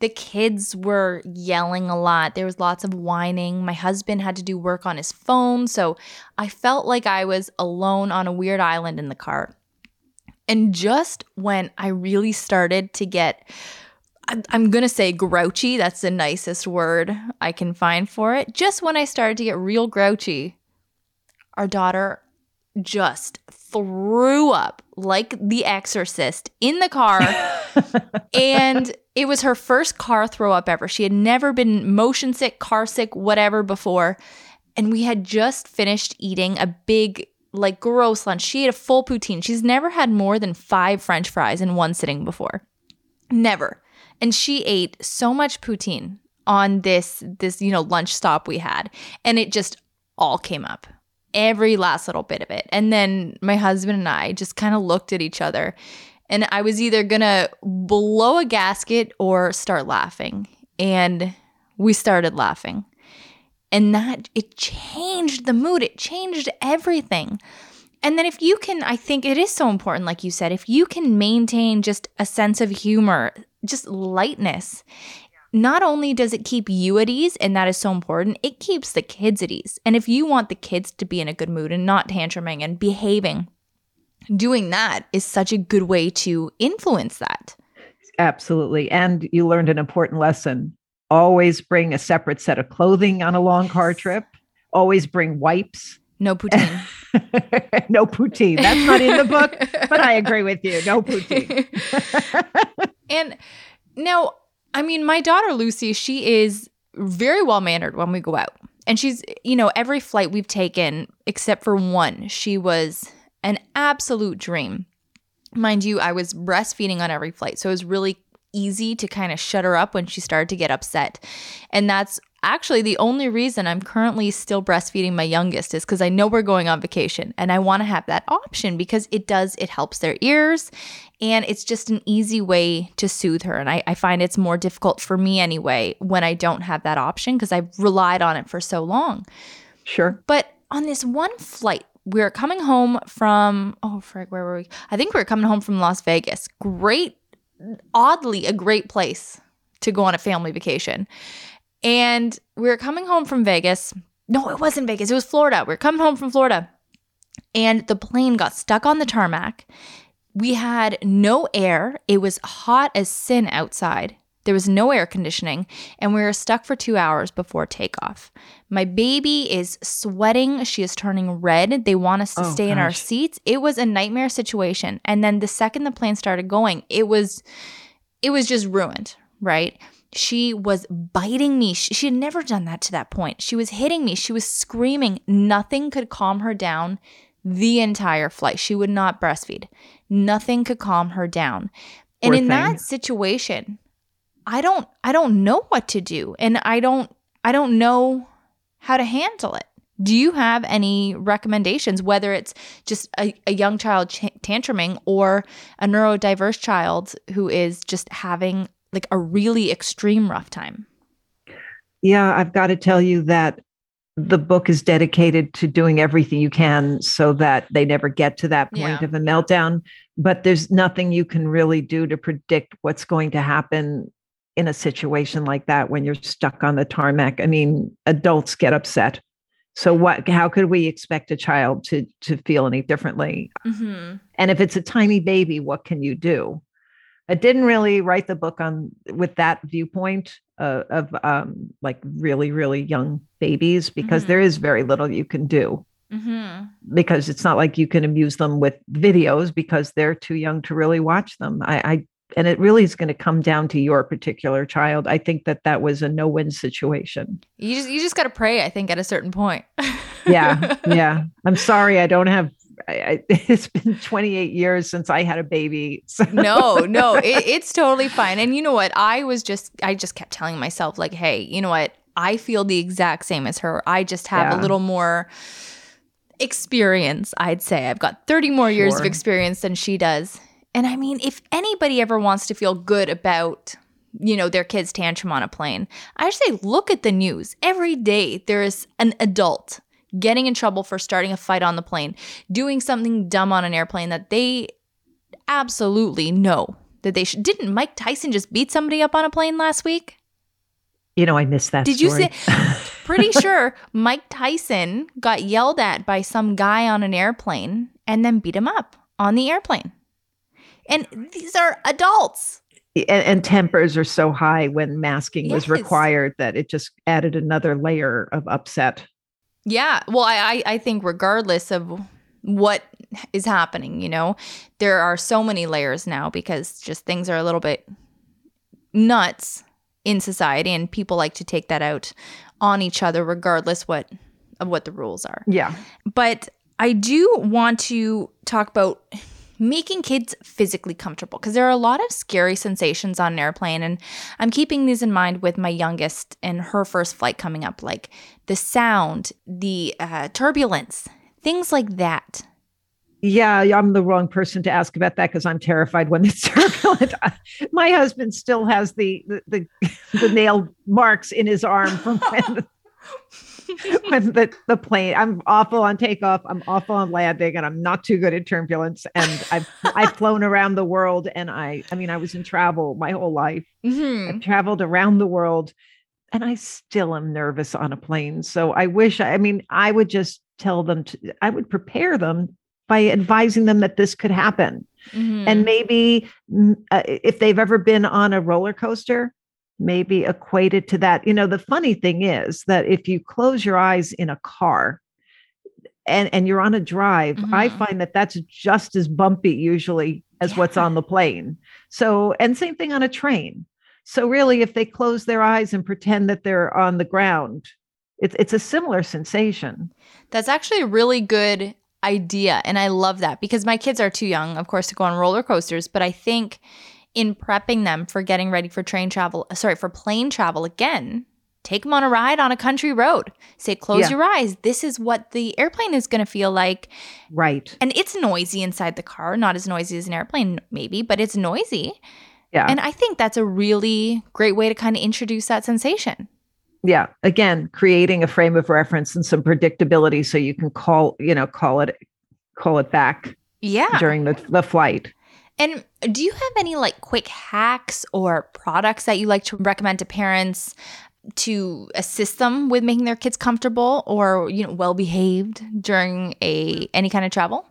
the kids were yelling a lot. There was lots of whining. My husband had to do work on his phone. So I felt like I was alone on a weird island in the car. And just when I really started to get, I'm going to say grouchy, that's the nicest word I can find for it. Just when I started to get real grouchy, our daughter just threw up like the exorcist in the car. and it was her first car throw up ever. She had never been motion sick, car sick, whatever before. And we had just finished eating a big, like, gross lunch. She ate a full poutine. She's never had more than five french fries in one sitting before. Never. And she ate so much poutine on this this you know lunch stop we had and it just all came up every last little bit of it. And then my husband and I just kind of looked at each other. And I was either to blow a gasket or start laughing. And we started laughing. And that, it changed the mood, it changed everything. And then, if you can, I think it is so important, like you said, if you can maintain just a sense of humor, just lightness, not only does it keep you at ease, and that is so important, it keeps the kids at ease. And if you want the kids to be in a good mood and not tantruming and behaving, doing that is such a good way to influence that. Absolutely. And you learned an important lesson. Always bring a separate set of clothing on a long car trip. Always bring wipes. No poutine. no poutine. That's not in the book, but I agree with you. No poutine. and now, I mean, my daughter Lucy, she is very well mannered when we go out. And she's, you know, every flight we've taken, except for one, she was an absolute dream. Mind you, I was breastfeeding on every flight. So it was really easy to kind of shut her up when she started to get upset. And that's actually the only reason I'm currently still breastfeeding my youngest is because I know we're going on vacation and I want to have that option because it does, it helps their ears and it's just an easy way to soothe her. And I, I find it's more difficult for me anyway when I don't have that option because I've relied on it for so long. Sure. But on this one flight, we are coming home from, oh, frick, where were we? I think we are coming home from Las Vegas. Great, oddly, a great place to go on a family vacation. And we were coming home from Vegas. No, it wasn't Vegas. It was Florida. We were coming home from Florida. And the plane got stuck on the tarmac. We had no air. It was hot as sin outside. There was no air conditioning, and we were stuck for two hours before takeoff. My baby is sweating. She is turning red. They want us to Oh, stay in our seats. It was a nightmare situation. And then the second the plane started going, it was it was just ruined, right? She was biting me. She, she had never done that to that point. She was hitting me. She was screaming. Nothing could calm her down the entire flight. She would not breastfeed. Nothing could calm her down. And Poor in thing. that situation, I don't I don't know what to do and I don't I don't know how to handle it. Do you have any recommendations whether it's just a, a young child ch- tantruming or a neurodiverse child who is just having like a really extreme rough time? Yeah, I've got to tell you that the book is dedicated to doing everything you can so that they never get to that point Yeah. of a meltdown. But there's nothing you can really do to predict what's going to happen in a situation like that when you're stuck on the tarmac. I mean, adults get upset. So what how could we expect a child to to feel any differently? Mm-hmm. And if it's a tiny baby, what can you do? I didn't really write the book on with that viewpoint uh, of um, like really, really young babies because Mhm. there is very little you can do Mm-hmm. because it's not like you can amuse them with videos because they're too young to really watch them. I, I and it really is going to come down to your particular child. I think that that was a no-win situation. You just you just got to pray, I think, at a certain point. Yeah, yeah. I'm sorry, I don't have. I, I, it's been 28 years since I had a baby. So. no, no, it, it's totally fine. And you know what? I was just, I just kept telling myself, like, hey, you know what? I feel the exact same as her. I just have Yeah. a little more experience, I'd say. I've got 30 more years of experience than she does. And I mean, if anybody ever wants to feel good about, you know, their kids tantrum on a plane, I say look at the news. Every day there is an adult getting in trouble for starting a fight on the plane, doing something dumb on an airplane that they absolutely know that they should. Didn't Mike Tyson just beat somebody up on a plane last week? You know, I missed that. Did you story. Pretty sure Mike Tyson got yelled at by some guy on an airplane and then beat him up on the airplane. And these are adults. and, and tempers are so high when masking was required that it just added another layer of upset. Yeah. Well, I, I I think regardless of what is happening, you know, there are so many layers now because just things are a little bit nuts in society and people like to take that out on each other regardless what of what the rules are. Yeah. But I do want to talk about making kids physically comfortable because there are a lot of scary sensations on an airplane. And I'm keeping these in mind with my youngest and her first flight coming up, like the sound, the uh, turbulence, things like that. Yeah, I'm the wrong person to ask about that because I'm terrified when it's turbulent. My husband still has the the, the the nail marks in his arm from when when the, the plane i'm awful on takeoff i'm awful on landing and i'm not too good at turbulence and i've i've flown around the world and i i mean i was in travel my whole life Mhm. i've traveled around the world and i still am nervous on a plane so i wish i mean i would just tell them to i would prepare them by advising them that this could happen Mhm. and maybe mm, uh, if they've ever been on a roller coaster maybe equated to that you know the funny thing is that if you close your eyes in a car and and you're on a drive i Mhm. find that that's just as bumpy usually as what's on the plane so and same thing on a train so really if they close their eyes and pretend that they're on the ground it's it's a similar sensation That's actually a really good idea. And I love that because my kids are too young, of course, to go on roller coasters. But I think in prepping them for getting ready for train travel, sorry, for plane travel again, take them on a ride on a country road. Say, close Yeah. your eyes. This is what the airplane is going to feel like. right And it's noisy inside the car, not as noisy as an airplane, maybe, but it's noisy. yeah And I think that's a really great way to kind of introduce that sensation. yeah again creating a frame of reference and some predictability so you can call you know call it call it back Yeah. during the, the flight And do you have any like quick hacks or products that you like to recommend to parents to assist them with making their kids comfortable or you know well behaved during a any kind of travel?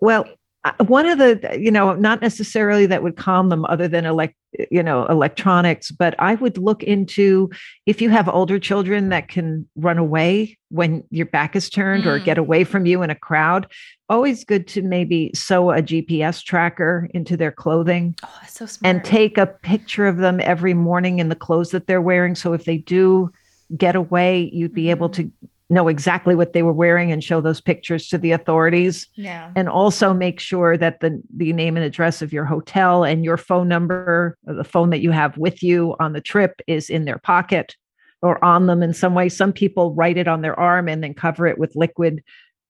well uh, one of the you know not necessarily that would calm them other than elect you know electronics but i would look into if you have older children that can run away when your back is turned or Mm. get away from you in a crowd always good to maybe sew a gps tracker into their clothing Oh, that's so smart. and take a picture of them every morning in the clothes that they're wearing. So if they do get away, you'd be able mm-hmm. to know exactly what they were wearing and show those pictures to the authorities. yeah. And also make sure that the, the name and address of your hotel and your phone number, or the phone that you have with you on the trip, is in their pocket or on them in some way. Some people write it on their arm and then cover it with liquid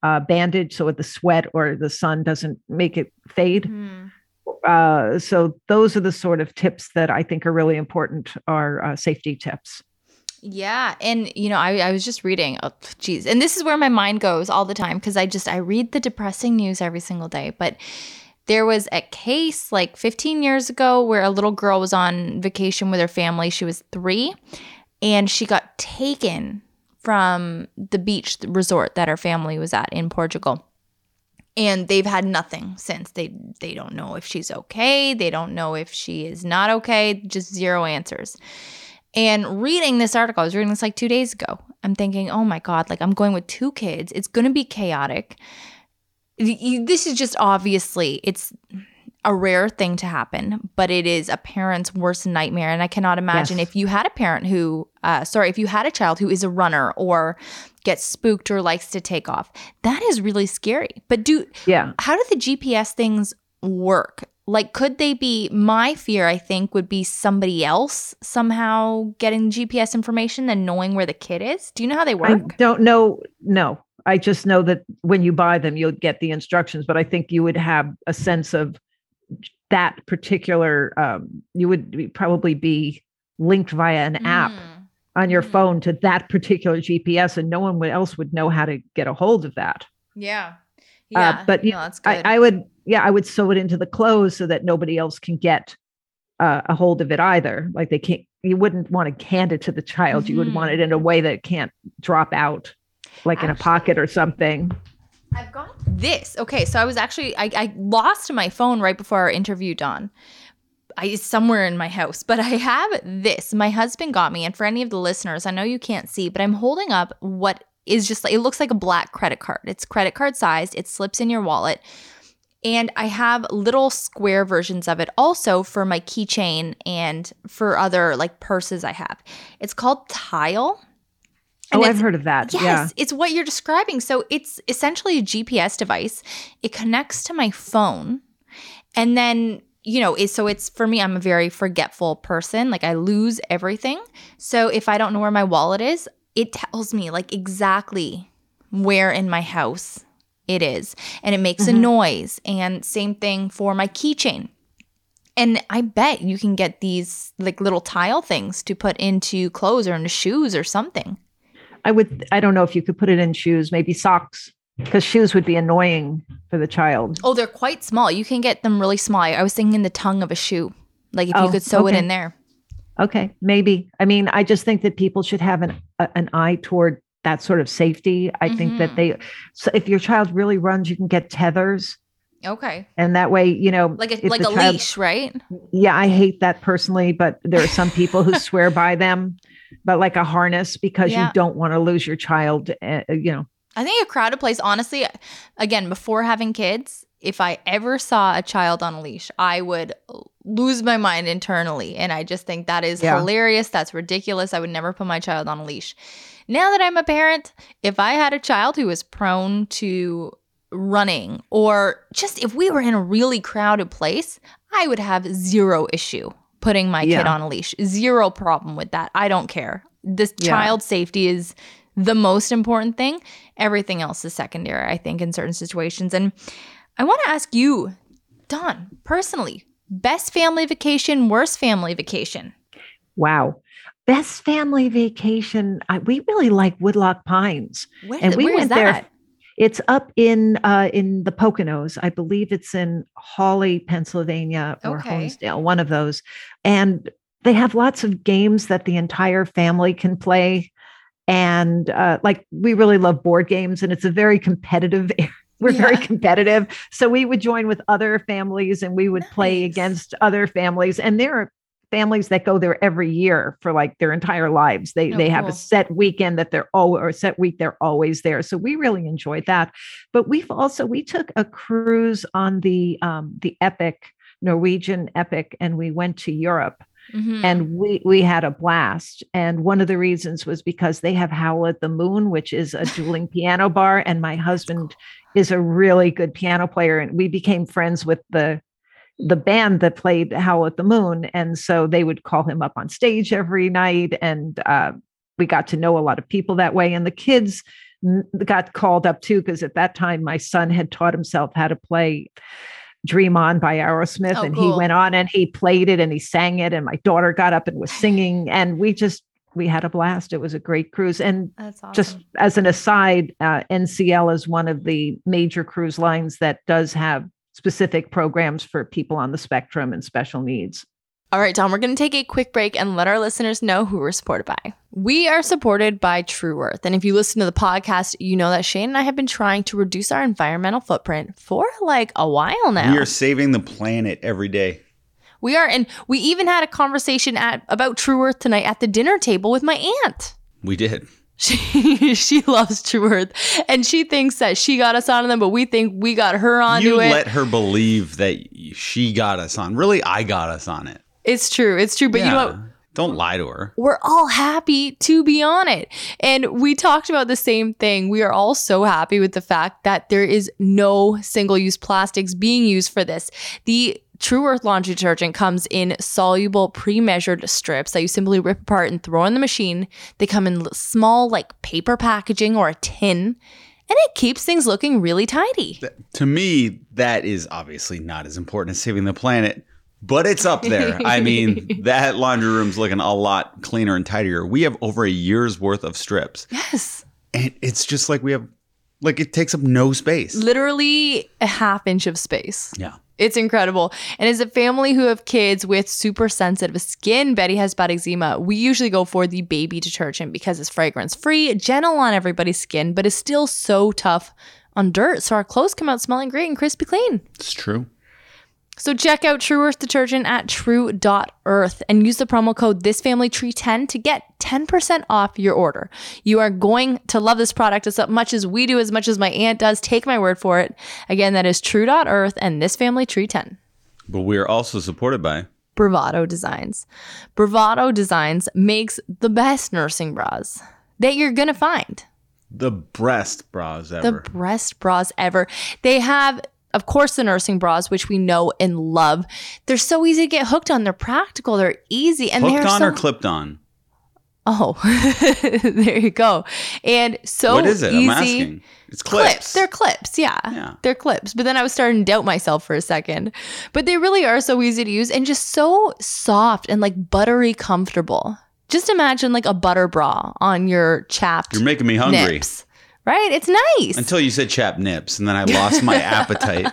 uh, bandage so that the sweat or the sun doesn't make it fade Mhm. uh, so those are the sort of tips that I think are really important are uh, safety tips. Yeah, and you know, I, I was just reading. Oh, geez, and this is where my mind goes all the time because I just I read the depressing news every single day. But there was a case like 15 years ago where a little girl was on vacation with her family. She was three, and she got taken from the beach resort that her family was at in Portugal. And they've had nothing since. They they don't know if she's okay. They don't know if she is not okay. Just zero answers. And reading this article, I was reading this like two days ago. I'm thinking, oh my God, like I'm going with two kids. It's going to be chaotic. This is just obviously, it's a rare thing to happen, but it is a parent's worst nightmare. And I cannot imagine Yes. if you had a parent who, uh, sorry, if you had a child who is a runner or gets spooked or likes to take off, that is really scary. But do, Yeah. how do the GPS things work? Like, could they be? My fear, I think, would be somebody else somehow getting GPS information and knowing where the kid is. Do you know how they work? I don't know. No, I just know that when you buy them, you'll get the instructions, but I think you would have a sense of that particular, um, you would probably be linked via an app Mm. on your Mhm. phone to that particular GPS, and no one else would know how to get a hold of that. Yeah. Uh, Yeah. but no, good. I, I would, yeah, I would sew it into the clothes so that nobody else can get uh, a hold of it either. Like they can't, you wouldn't want to hand it to the child. You would want Mhm. it in a way that it can't drop out, like in a pocket or something. I've got this. Okay, so I was actually I, I lost my phone right before our interview, Dawn. I is somewhere in my house, but I have this. My husband got me, and for any of the listeners, I know you can't see, but I'm holding up what is just like it looks like a black credit card. It's credit card sized. It slips in your wallet. And I have little square versions of it also for my keychain and for other like purses I have. It's called Tile. And oh, I've heard of that. Yes, Yeah. it's what you're describing. So it's essentially a GPS device. It connects to my phone. And then, you know, it, so it's for me, I'm a very forgetful person. Like I lose everything. So if I don't know where my wallet is, it tells me like exactly where in my house it is. And it makes a Mhm. noise. And same thing for my keychain. And I bet you can get these like little tile things to put into clothes or into shoes or something. I would. I don't know if you could put it in shoes. Maybe socks, because shoes would be annoying for the child. Oh, they're quite small. You can get them really small. I was thinking the tongue of a shoe, like if you Oh, could sew it in there. Okay, maybe. I mean, I just think that people should have an a, an eye toward that sort of safety. I think Mhm. that they. So if your child really runs, you can get tethers, Okay, and that way, you know, like a like a child- leash, right? Yeah, I hate that personally, but there are some people who swear by them. But like a harness, because Yeah. you don't want to lose your child. Uh, you know, I think a crowded place, honestly, again, before having kids, if I ever saw a child on a leash, I would lose my mind internally. And I just think that is Yeah. hilarious. That's ridiculous. I would never put my child on a leash. Now that I'm a parent, if I had a child who was prone to running, or just if we were in a really crowded place, I would have zero issue putting my kid on a leash. Zero problem with that. I don't care. This Yeah. child safety is the most important thing. Everything else is secondary, I think, in certain situations. And I want to ask you, Dawn, personally, best family vacation, worst family vacation? wow. Best family vacation. I, we really like Woodloch Pines. Where, And we where is went there? It's up in uh, in the Poconos. I believe it's in Hawley, Pennsylvania, or Okay. Honesdale, one of those. And they have lots of games that the entire family can play. And uh, like we really love board games, and it's a very competitive. We're very competitive, so we would join with other families, and we would play against other families. And there are families that go there every year for like their entire lives. They Oh, they have cool. a set weekend that they're all or a set week they're always there. So we really enjoyed that. But we've also we took a cruise on the um the Epic Norwegian Epic and we went to Europe Mhm. and we we had a blast. And one of the reasons was because they have Howl at the Moon, which is a dueling piano bar, and my husband is a really good piano player, and we became friends with the the band that played Howl at the Moon, and so they would call him up on stage every night, and uh, we got to know a lot of people that way. And the kids got called up too because at that time my son had taught himself how to play Dream On by Aerosmith Oh, and cool. he went on and he played it and he sang it and my daughter got up and was singing and we just we had a blast it was a great cruise and awesome. just as an aside uh, NCL is one of the major cruise lines that does have specific programs for people on the spectrum and special needs All right, Tom, we're going to take a quick break and let our listeners know who we're supported by. We are supported by True Earth. And if you listen to the podcast, you know that Shane and I have been trying to reduce our environmental footprint for like a while now. We are saving the planet every day. We are, and we even had a conversation at about True Earth tonight at the dinner table with my aunt. We did. She she loves True Earth, and she thinks that she got us onto them, but we think we got her onto you it. let her believe that she got us on. Really, I got us on it. it's true, it's true. But you know what? Don't lie to her. we're all happy to be on it. And we talked about the same thing. We are all so happy with the fact that there is no single use plastics being used for this. The True Earth laundry detergent comes in soluble, pre measured strips that you simply rip apart and throw in the machine. They come in small, like paper packaging or a tin, and it keeps things looking really tidy. To me, that is obviously not as important as saving the planet, but it's up there. I mean, that laundry room's looking a lot cleaner and tidier. We have over a year's worth of strips, Yes. and it's just like we have, like it takes up no space. Literally a half inch of space. Yeah. It's incredible. And as a family who have kids with super sensitive skin, Betty has bad eczema. We usually go for the baby detergent because it's fragrance free, gentle on everybody's skin, but is still so tough on dirt. So our clothes come out smelling great and crispy clean. It's true. So check out True Earth detergent at true.earth and use the promo code thisfamilytree10 to get 10% off your order. You are going to love this product as much as we do, as much as my aunt does. Take my word for it. Again, that is true.earth and this family tree 10. But we are also supported by Bravado Designs. Bravado Designs makes the best nursing bras that you're going to find. the breast bras ever. The breast bras ever. They have, of course, the nursing bras, which we know and love. They're so easy to get hooked on. They're practical. They're easy. And Hooked they're on so, or clipped on? Oh, there you go. And so what is it? easy. I'm asking. It's clips. They're clips. Yeah. Yeah. They're clips. But then I was starting to doubt myself for a second. But they really are so easy to use and just so soft and like buttery comfortable. just imagine like a butter bra on your chapped You're making me hungry. nips. Right? It's nice. Until you said chap nips, and then I lost my appetite.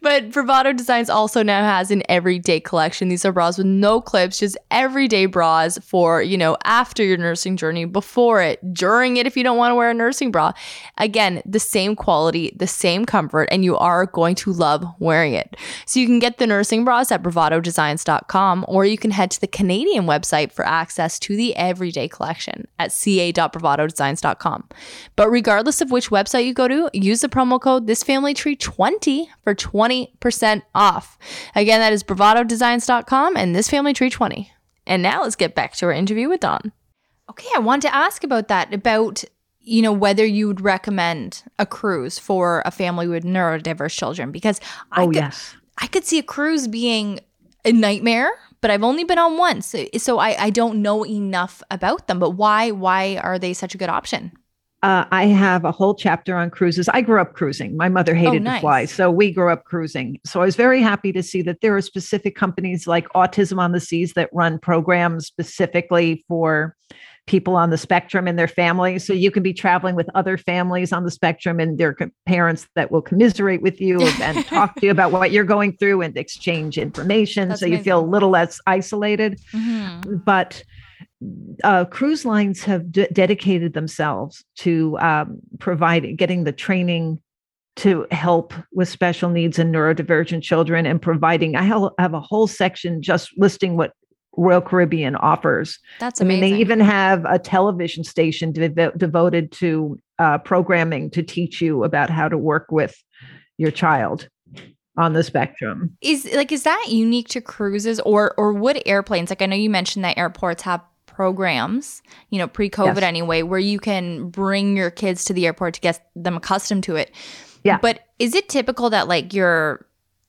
But Bravado Designs also now has an everyday collection. These are bras with no clips, just everyday bras for, you know, after your nursing journey, before it, during it, if you don't want to wear a nursing bra. Again, the same quality, the same comfort, and you are going to love wearing it. So you can get the nursing bras at bravadodesigns.com or you can head to the Canadian website for access to the everyday collection at ca.bravadodesigns.com. But regardless of which website you go to, use the promo code thisfamilytree20 for 20% off. Again, that is bravadodesigns.com and this family tree 20. And now let's get back to our interview with Dawn. Okay, I want to ask about that about you know whether you would recommend a cruise for a family with neurodiverse children because I oh, could, yes. I could see a cruise being a nightmare, but I've only been on once, so I, I don't know enough about them. But why why are they such a good option? Uh, I have a whole chapter on cruises. I grew up cruising. My mother hated nice. to fly, so we grew up cruising. So I was very happy to see that there are specific companies like Autism on the Seas that run programs specifically for people on the spectrum and their families. So you can be traveling with other families on the spectrum and their parents that will commiserate with you and talk to you about what you're going through and exchange information. That's so you feel a little less isolated Mhm. but uh, cruise lines have d- dedicated themselves to um, providing getting the training to help with special needs and neurodivergent children and providing i have a whole section just listing what royal caribbean offers That's i mean amazing. they even have a television station devo- devoted to uh, programming to teach you about how to work with your child on the spectrum is like is that unique to cruises or or would airplanes like i know you mentioned that airports have programs you know pre-covid Yes. anyway where you can bring your kids to the airport to get them accustomed to it Yeah. but is it typical that like your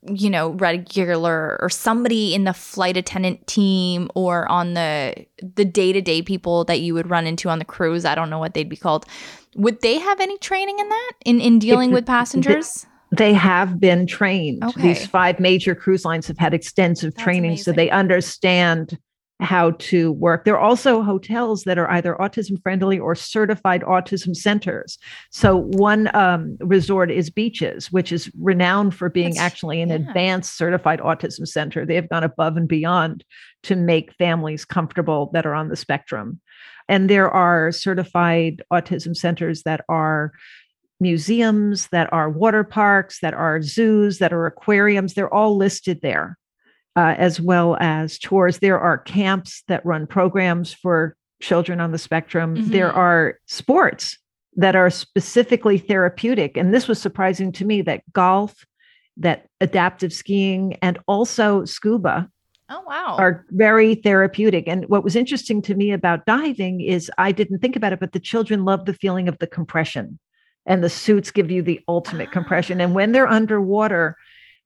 you know regular or somebody in the flight attendant team or on the the day-to-day people that you would run into on the cruise i don't know what they'd be called would they have any training in that in in dealing with passengers they have been trained. Okay. These five major cruise lines have had extensive That's training so they understand how to work. There are also hotels that are either autism friendly or certified autism centers. So one um, resort is Beaches, which is renowned for being That's- actually an yeah. advanced certified autism center. They have gone above and beyond to make families comfortable that are on the spectrum. And there are certified autism centers that are museums, that are water parks, that are zoos, that are aquariums. They're all listed there, uh, as well as tours. There are camps that run programs for children on the spectrum. There Mhm. are sports that are specifically therapeutic. And this was surprising to me that golf, that adaptive skiing, and also scuba oh wow are very therapeutic. And what was interesting to me about diving is I didn't think about it, but the children love the feeling of the compression. And the suits give you the ultimate compression. And when they're underwater,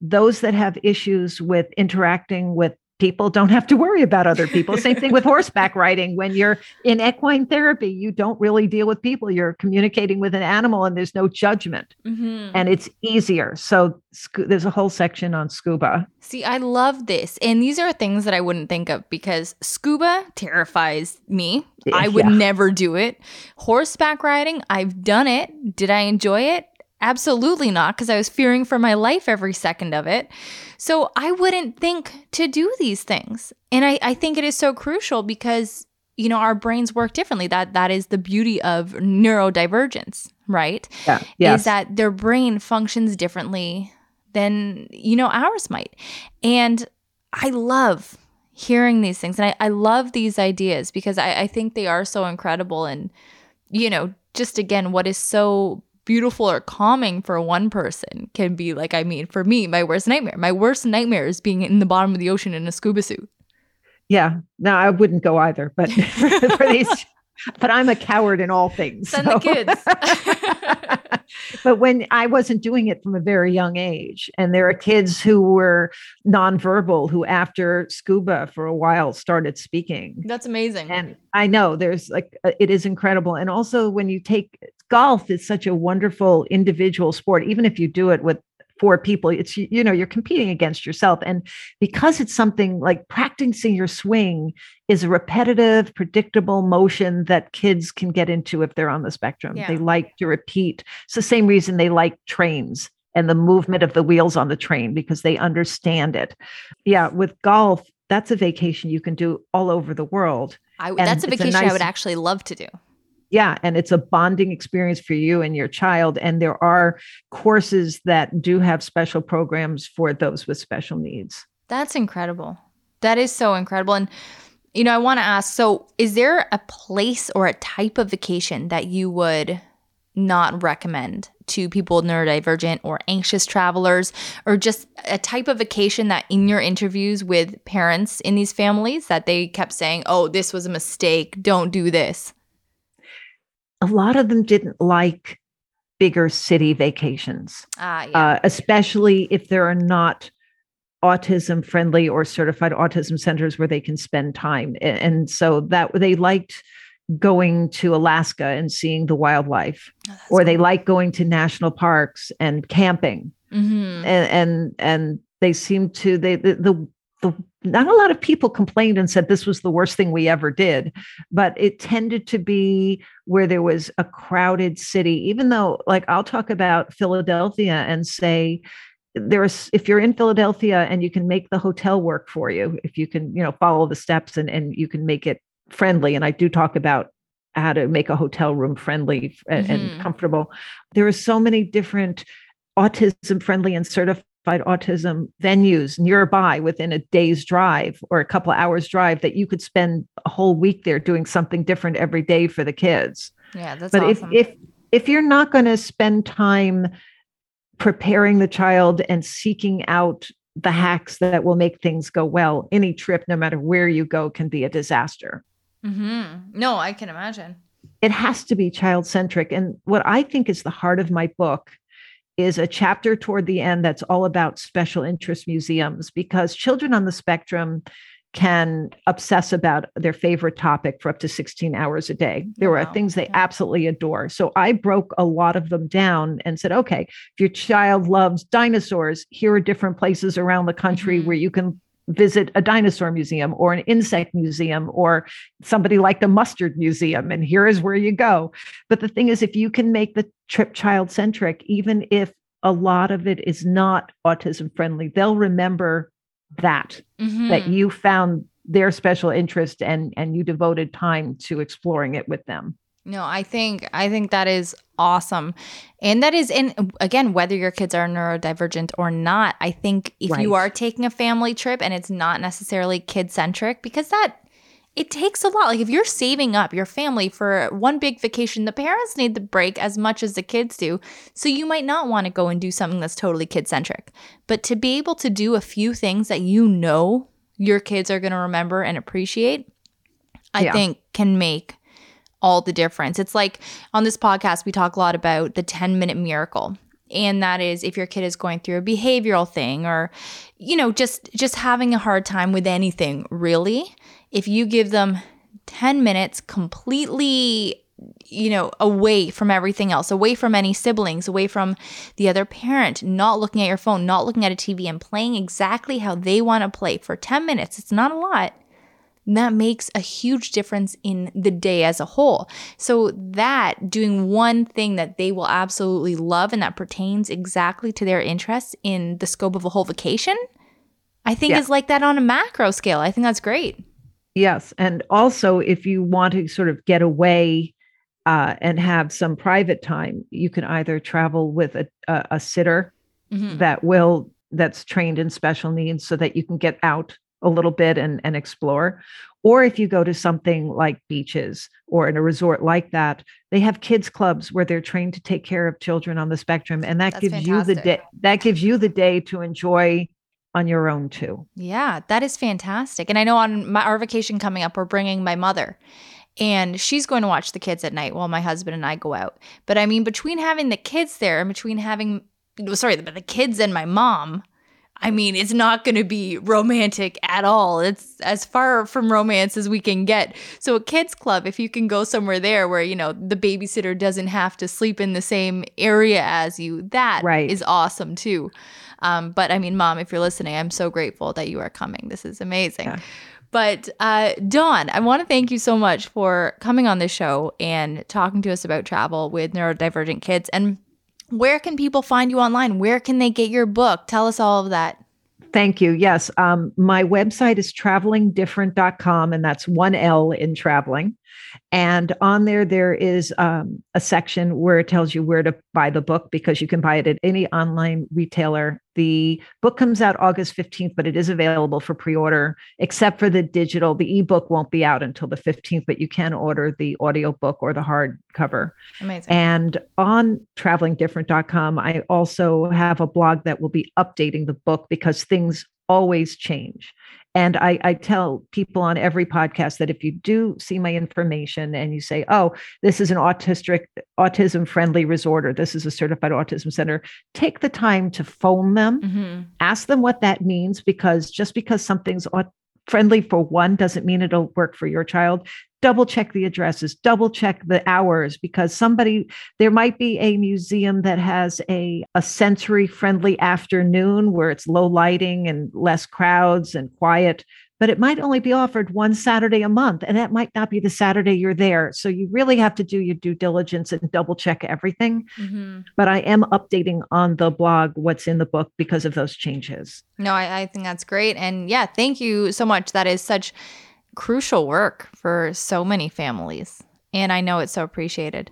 those that have issues with interacting with people don't have to worry about other people. Same thing with horseback riding. When you're in equine therapy, you don't really deal with people. You're communicating with an animal and there's no judgment Mhm. and it's easier. So there's a whole section on scuba. See, I love this. And these are things that I wouldn't think of because scuba terrifies me. I would never do it. Horseback riding, I've done it. Did I enjoy it? Absolutely not, because I was fearing for my life every second of it. So I wouldn't think to do these things. And I, I think it is so crucial because, you know, our brains work differently. That that is the beauty of neurodivergence, right? Yeah. Yes. is that their brain functions differently than you know ours might and i love hearing these things and i, I love these ideas because I, I think they are so incredible and you know just again what is so beautiful or calming for one person can be like i mean for me my worst nightmare my worst nightmare is being in the bottom of the ocean in a scuba suit Yeah, no, I wouldn't go either. But for these, but I'm a coward in all things. Send the kids. but when I wasn't doing it from a very young age, and there are kids who were nonverbal who, after scuba for a while, started speaking. that's amazing And I know there's like uh, it is incredible. And also when you take golf, it's such a wonderful individual sport. Even if you do it with for people. It's you know you're competing against yourself. And because it's something like practicing your swing is a repetitive predictable motion that kids can get into if they're on the spectrum. Yeah. they like to repeat. It's the same reason they like trains and the movement of the wheels on the train because they understand it. Yeah with golf that's a vacation you can do all over the world. I, that's a it's a vacation I would actually love to do. Yeah and it's a bonding experience for you and your child and there are courses that do have special programs for those with special needs That's incredible. That is so incredible. And, you know, I want to ask so, is there a place or a type of vacation that you would not recommend to people neurodivergent or anxious travelers, or just a type of vacation that in your interviews with parents in these families that they kept saying, oh, this was a mistake, don't do this? A lot of them didn't like bigger city vacations Ah, yeah. uh, especially if there are not autism friendly or certified autism centers where they can spend time and so that they liked going to alaska and seeing the wildlife Oh, or they cool. like going to national parks and camping Mhm. and and and they seem to they the, the the not a lot of people complained and said this was the worst thing we ever did but it tended to be where there was a crowded city even though like i'll talk about philadelphia and say there's if you're in philadelphia and you can make the hotel work for you if you can you know follow the steps and and you can make it friendly and i do talk about how to make a hotel room friendly and, Mhm. and comfortable there are so many different autism friendly and certified autism venues nearby within a day's drive or a couple hours drive that you could spend a whole week there doing something different every day for the kids Yeah, that's but awesome. if if if you're not going to spend time preparing the child and seeking out the hacks that will make things go well any trip no matter where you go can be a disaster hmm No, I can imagine. it has to be child centric. And what I think is the heart of my book is a chapter toward the end that's all about special interest museums because children on the spectrum can obsess about their favorite topic for up to 16 hours a day. There are things they absolutely adore. So I broke a lot of them down and said, okay, if your child loves dinosaurs, here are different places around the country Mhm. where you can visit a dinosaur museum or an insect museum or somebody like the mustard museum and here is where you go but the thing is if you can make the trip child centric even if a lot of it is not autism friendly they'll remember that that Mhm. you found their special interest and and you devoted time to exploring it with them No, I think I think that is awesome. And that is in again whether your kids are neurodivergent or not, I think if you are taking a family trip and it's not necessarily kid centric because that it takes a lot. Like if you're saving up your family for one big vacation, the parents need the break as much as the kids do. So you might not want to go and do something that's totally kid centric. But to be able to do a few things that you know your kids are going to remember and appreciate, I Yeah. think can make all the difference. It's like on this podcast, we talk a lot about the 10 minute miracle. And that is if your kid is going through a behavioral thing or, you know, just just having a hard time with anything, really. If you give them 10 minutes completely you know, away from everything else, away from any siblings, away from the other parent, not looking at your phone, not looking at a TV, and playing exactly how they want to play for 10 minutes. It's not a lot. That makes a huge difference in the day as a whole. So, that doing one thing that they will absolutely love and that pertains exactly to their interests in the scope of a whole vacation, I think Yeah. is like that on a macro scale. I think that's great. Yes. And also, if you want to sort of get away uh, and have some private time, you can either travel with a, a, a sitter Mhm. that will, that's trained in special needs so that you can get out a little bit and, and explore. Or if you go to something like beaches or in a resort like that, they have kids clubs where they're trained to take care of children on the spectrum. And that That's gives you the day, that gives you the day to enjoy on your own too. Yeah, that is fantastic. And I know on my, our vacation coming up, we're bringing my mother, and she's going to watch the kids at night while my husband and I go out. But I mean, between having the kids there and between having, sorry, the, the kids and my mom, I mean, it's not going to be romantic at all. It's as far from romance as we can get. So, a kids club, if you can go somewhere there where, you know, the babysitter doesn't have to sleep in the same area as you, that Right. is awesome too. Um, but I mean, mom, if you're listening, I'm so grateful that you are coming. This is amazing. Yeah. But uh, Dawn, I want to thank you so much for coming on this show and talking to us about travel with neurodivergent kids. And where can people find you online? Where can they get your book? Tell us all of that. Thank you. Yes. Um, my website is travelingdifferent.com, and that's one L in traveling. And on there, there is um, a section where it tells you where to buy the book because you can buy it at any online retailer. The book comes out August 15th, but it is available for pre order, except for the digital. The ebook won't be out until the 15th, but you can order the audiobook or the hardcover. Amazing. And on travelingdifferent.com, I also have a blog that will be updating the book because things always change. And I, I tell people on every podcast that if you do see my information and you say, oh, this is an autistic, autism friendly resort, or this is a certified autism center, take the time to phone them Mhm. ask them what that means because just because something's au- friendly for one doesn't mean it'll work for your child. Double check the addresses double check the hours because somebody there might be a museum that has a a sensory friendly afternoon where it's low lighting and less crowds and quiet but it might only be offered one Saturday a month, and that might not be the Saturday you're there. So you really have to do your due diligence and double check everything. Mhm. But I am updating on the blog what's in the book because of those changes. No, I, I think that's great. And yeah, thank you so much. That is such crucial work for so many families. And I know it's so appreciated.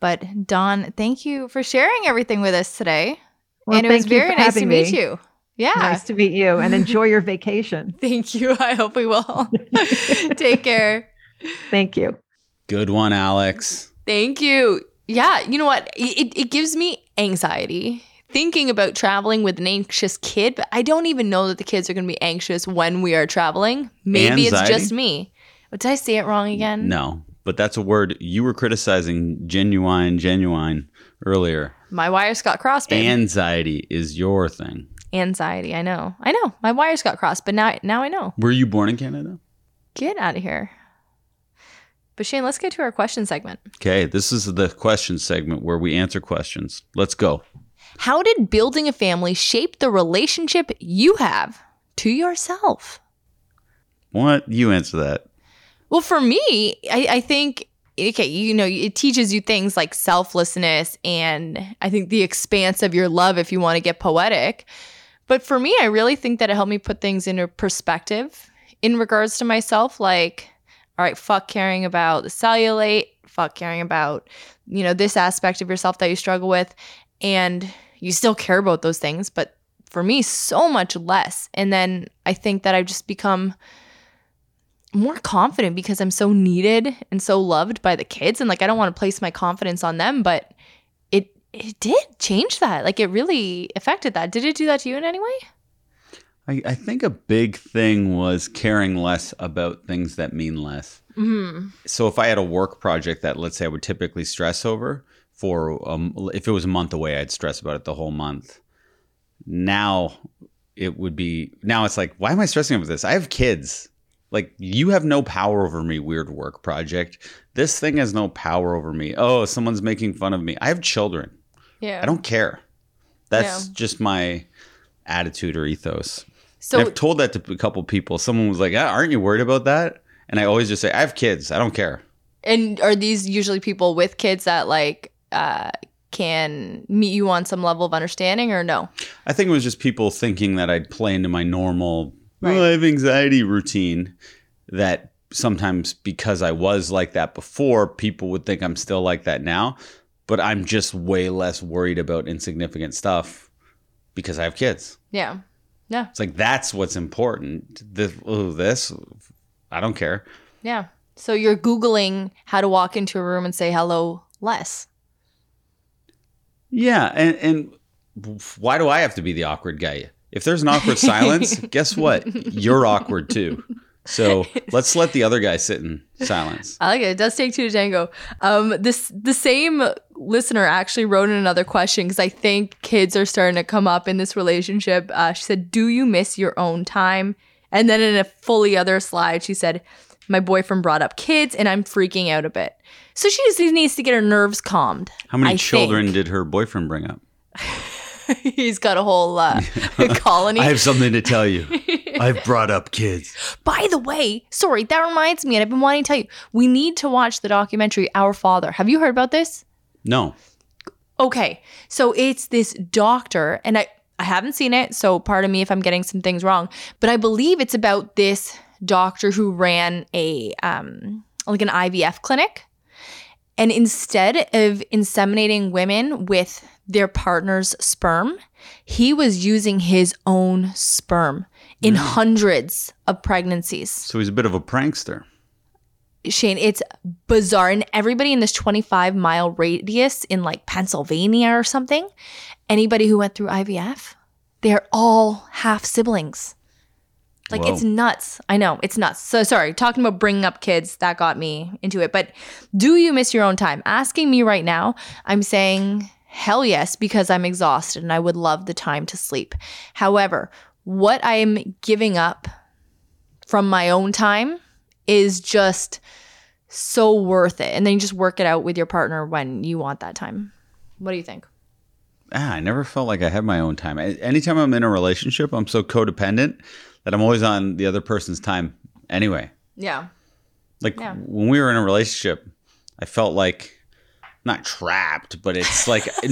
But Dawn, thank you for sharing everything with us today. Well, and it was thank you very for nice to having meet me. you. Yeah. Nice to meet you and enjoy your vacation. Thank you. I hope we will. Take care. Thank you. Good one, Alex. Thank you. Yeah, you know what? It, it gives me anxiety thinking about traveling with an anxious kid, but I don't even know that the kids are going to be anxious when we are traveling. Maybe it's just me. But did I say it wrong again? No, but that's a word you were criticizing genuine, genuine earlier. My wires got crossed. babe. Anxiety is your thing. Anxiety. I know. I know. My wires got crossed, but now now I know. Were you born in Canada? Get out of here. But Shane, let's get to our question segment. Okay, this is the question segment where we answer questions. Let's go. How did building a family shape the relationship you have to yourself? What? You answer that. Well, for me, I, I think okay, you know, it teaches you things like selflessness and I think the expanse of your love if you want to get poetic. But for me, I really think that it helped me put things into perspective in regards to myself. Like, all right, fuck caring about the cellulite, fuck caring about, you know, this aspect of yourself that you struggle with. And you still care about those things, but for me, so much less. And then I think that I've just become more confident because I'm so needed and so loved by the kids and like I don't want to place my confidence on them but it did change that like it really affected that did it do that to you in any way I, I think a big thing was caring less about things that mean less. mm-hmm. So if I had a work project that let's say I would typically stress over for um, if it was a month away, I'd stress about it the whole month. Now it would be now it's like why am I stressing over this? I have kids. Like you have no power over me, weird work project. This thing has no power over me. Oh, someone's making fun of me. I have children. Yeah I don't care. That's Yeah. just my attitude or ethos. so And I've told that to a couple people. Someone was like, ah, "Aren't you worried about that?" And I always just say, "I have kids. I don't care." and are these usually people with kids that like uh can meet you on some level of understanding or no I think it was just people thinking that I'd play into my normal Right. "Oh, I have anxiety routine. That sometimes because I was like that before, people would think I'm still like that now. But I'm just way less worried about insignificant stuff because I have kids. yeah yeah It's like that's what's important. This, oh, this, I don't care. yeah so you're googling how to walk into a room and say hello less Yeah, and and why do I have to be the awkward guy? If there's an awkward silence, guess what? You're awkward too. So let's let the other guy sit in silence. I like it. It does take two to tango. Um, this the same listener actually wrote in another question because I think kids are starting to come up in this relationship. Uh, she said, "Do you miss your own time?" And then in a fully other slide, she said, "My boyfriend brought up kids, and I'm freaking out a bit." So she just needs to get her nerves calmed. How many I children think. did her boyfriend bring up? He's got a whole uh, colony. I have something to tell you. I've brought up kids. By the way, sorry, that reminds me, and I've been wanting to tell you, we need to watch the documentary Our Father. Have you heard about this? No. Okay, so it's this doctor, and I I haven't seen it, so pardon me if I'm getting some things wrong, but I believe it's about this doctor who ran a um like an IVF clinic, and instead of inseminating women with their partner's sperm, he was using his own sperm in mm. hundreds of pregnancies. So he's a bit of a prankster. Shane, it's bizarre. And everybody in this 25 mile radius in like Pennsylvania or something, anybody who went through IVF, they're all half siblings. Like Whoa. it's nuts. I know, it's nuts. So sorry, talking about bringing up kids, that got me into it. But do you miss your own time? Asking me right now, I'm saying hell yes, because I'm exhausted and I would love the time to sleep. However, what I'm giving up from my own time is just so worth it. And then you just work it out with your partner when you want that time. What do you think? Ah, I never felt like I had my own time. Anytime I'm in a relationship, I'm so codependent that I'm always on the other person's time anyway. Yeah. Like Yeah. when we were in a relationship, I felt like not trapped, but it's like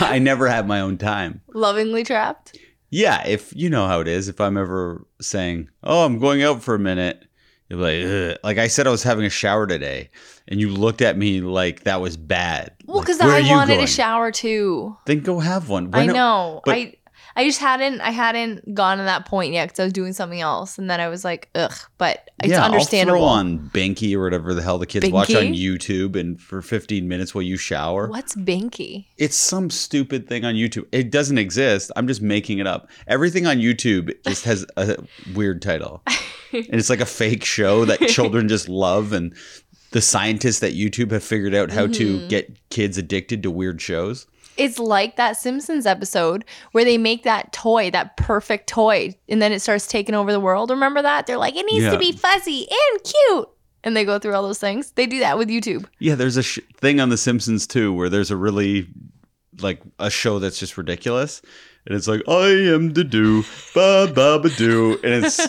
I never have my own time. Lovingly trapped? Yeah, if you know how it is, if I'm ever saying, "Oh, I'm going out for a minute," you're like, Ugh. like I said, I was having a shower today, and you looked at me like that was bad. Well, because "Where are I wanted going?" a shower too. Then go have one. I Why not- know. but- I I just hadn't I hadn't gone to that point yet because I was doing something else, and then I was like, ugh. But it's yeah, understandable. I'll throw on Binky or whatever the hell the kids watch on YouTube, and for 15 minutes while you shower. What's Binky? It's some stupid thing on YouTube. It doesn't exist. I'm just making it up. Everything on YouTube just has a weird title. and it's like a fake show that children just love and the scientists at YouTube have figured out how Mm-hmm. to get kids addicted to weird shows. It's like that Simpsons episode where they make that toy, that perfect toy, and then it starts taking over the world. Remember that? They're like, it needs Yeah. to be fuzzy and cute. And they go through all those things. They do that with YouTube. Yeah, there's a sh- thing on The Simpsons too where there's a really like a show that's just ridiculous, and it's like I am the do ba ba ba do, and it's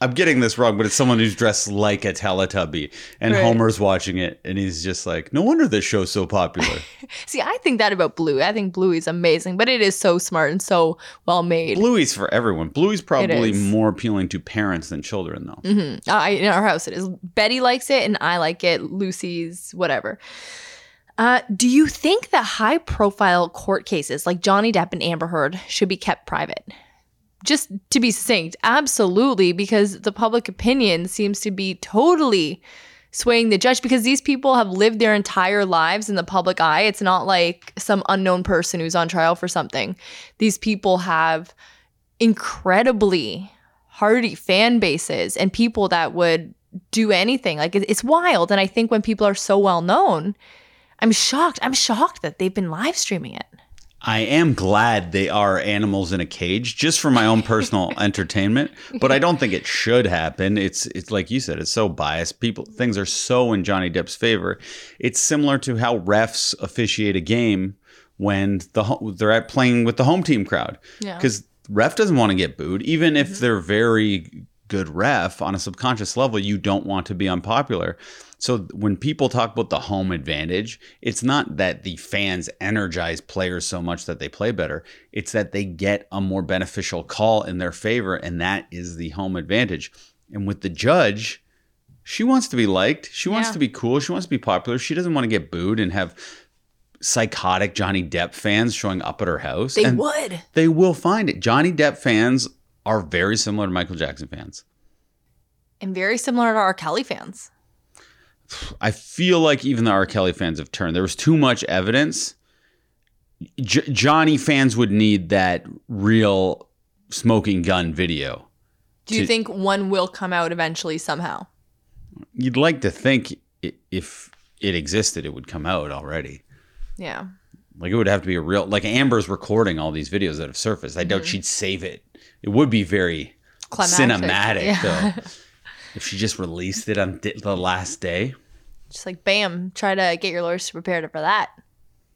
I'm getting this wrong, but it's someone who's dressed like a Teletubby, and Right. Homer's watching it, and he's just like, no wonder this show's so popular. See, I think that about Bluey. I think Bluey's amazing, but it is so smart and so well made. Bluey's for everyone. Bluey's probably more appealing to parents than children, though. hmm I, in our house, it is. Betty likes it, and I like it. Lucy's whatever. Uh, do you think that high profile court cases like Johnny Depp and Amber Heard should be kept private? Just to be succinct, absolutely, because the public opinion seems to be totally swaying the judge because these people have lived their entire lives in the public eye. It's not like some unknown person who's on trial for something. These people have incredibly hardy fan bases and people that would do anything. Like it's wild. And I think when people are so well known, I'm shocked. I'm shocked that they've been live streaming it. I am glad they are animals in a cage, just for my own personal entertainment. But I don't think it should happen. It's it's like you said, it's so biased. People things are so in Johnny Depp's favor. It's similar to how refs officiate a game when the they're at playing with the home team crowd. Yeah. Because ref doesn't want to get booed, even if mm-hmm. they're very good ref on a subconscious level. You don't want to be unpopular. So when people talk about the home advantage, it's not that the fans energize players so much that they play better. It's that they get a more beneficial call in their favor, and that is the home advantage. And with the judge, she wants to be liked. She wants Yeah. to be cool. She wants to be popular. She doesn't want to get booed and have psychotic Johnny Depp fans showing up at her house. They and would. they will find it. Johnny Depp fans are very similar to Michael Jackson fans. And very similar to R. Kelly fans. I feel like even the R. Kelly fans have turned. There was too much evidence. J- Johnny fans would need that real smoking gun video Do you To- think one will come out eventually somehow? You'd like to think if it existed, it would come out already. Yeah. Like it would have to be a real like Amber's recording all these videos that have surfaced. I Mm-hmm. doubt she'd save it. It would be very Climactic. cinematic Yeah. though. If she just released it on di- the last day. Just like bam, try to get your lawyers to prepare for that.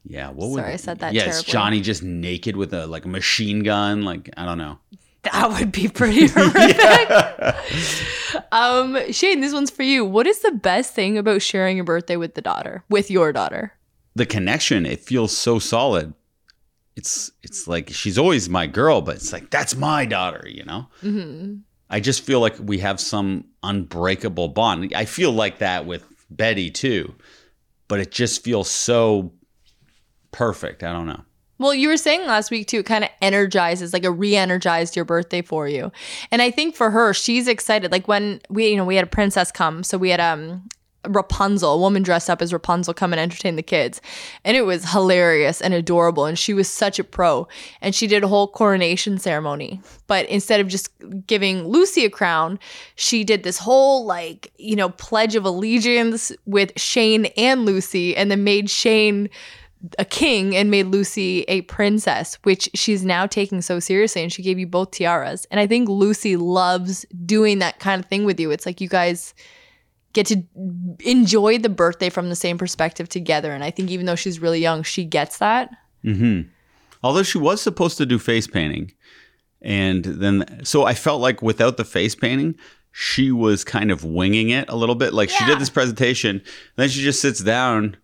Yeah, what would Sorry, I said that Yeah, terribly. Johnny just naked with a like a machine gun. Like I don't know. That would be pretty horrific. um, Shane, this one's for you. What is the best thing about sharing your birthday with the daughter, with your daughter? The connection, it feels so solid. It's it's like she's always my girl, but it's like that's my daughter, you know. hmm I just feel like we have some unbreakable bond. I feel like that with Betty too, but it just feels so perfect. I don't know. Well, you were saying last week too, it kind of energizes, like it re-energized your birthday for you. And I think for her, she's excited. Like when we, you know, we had a princess come, so we had um Rapunzel, a woman dressed up as Rapunzel, come and entertain the kids. And it was hilarious and adorable. And she was such a pro. And she did a whole coronation ceremony. But instead of just giving Lucy a crown, she did this whole, like, you know, pledge of allegiance with Shane and Lucy, and then made Shane a king and made Lucy a princess, which she's now taking so seriously. And she gave you both tiaras. And I think Lucy loves doing that kind of thing with you. It's like you guys get to enjoy the birthday from the same perspective together. And I think even though she's really young, she gets that. hmm Although she was supposed to do face painting, and then so I felt like without the face painting, she was kind of winging it a little bit. Like she did this presentation, then she just sits down,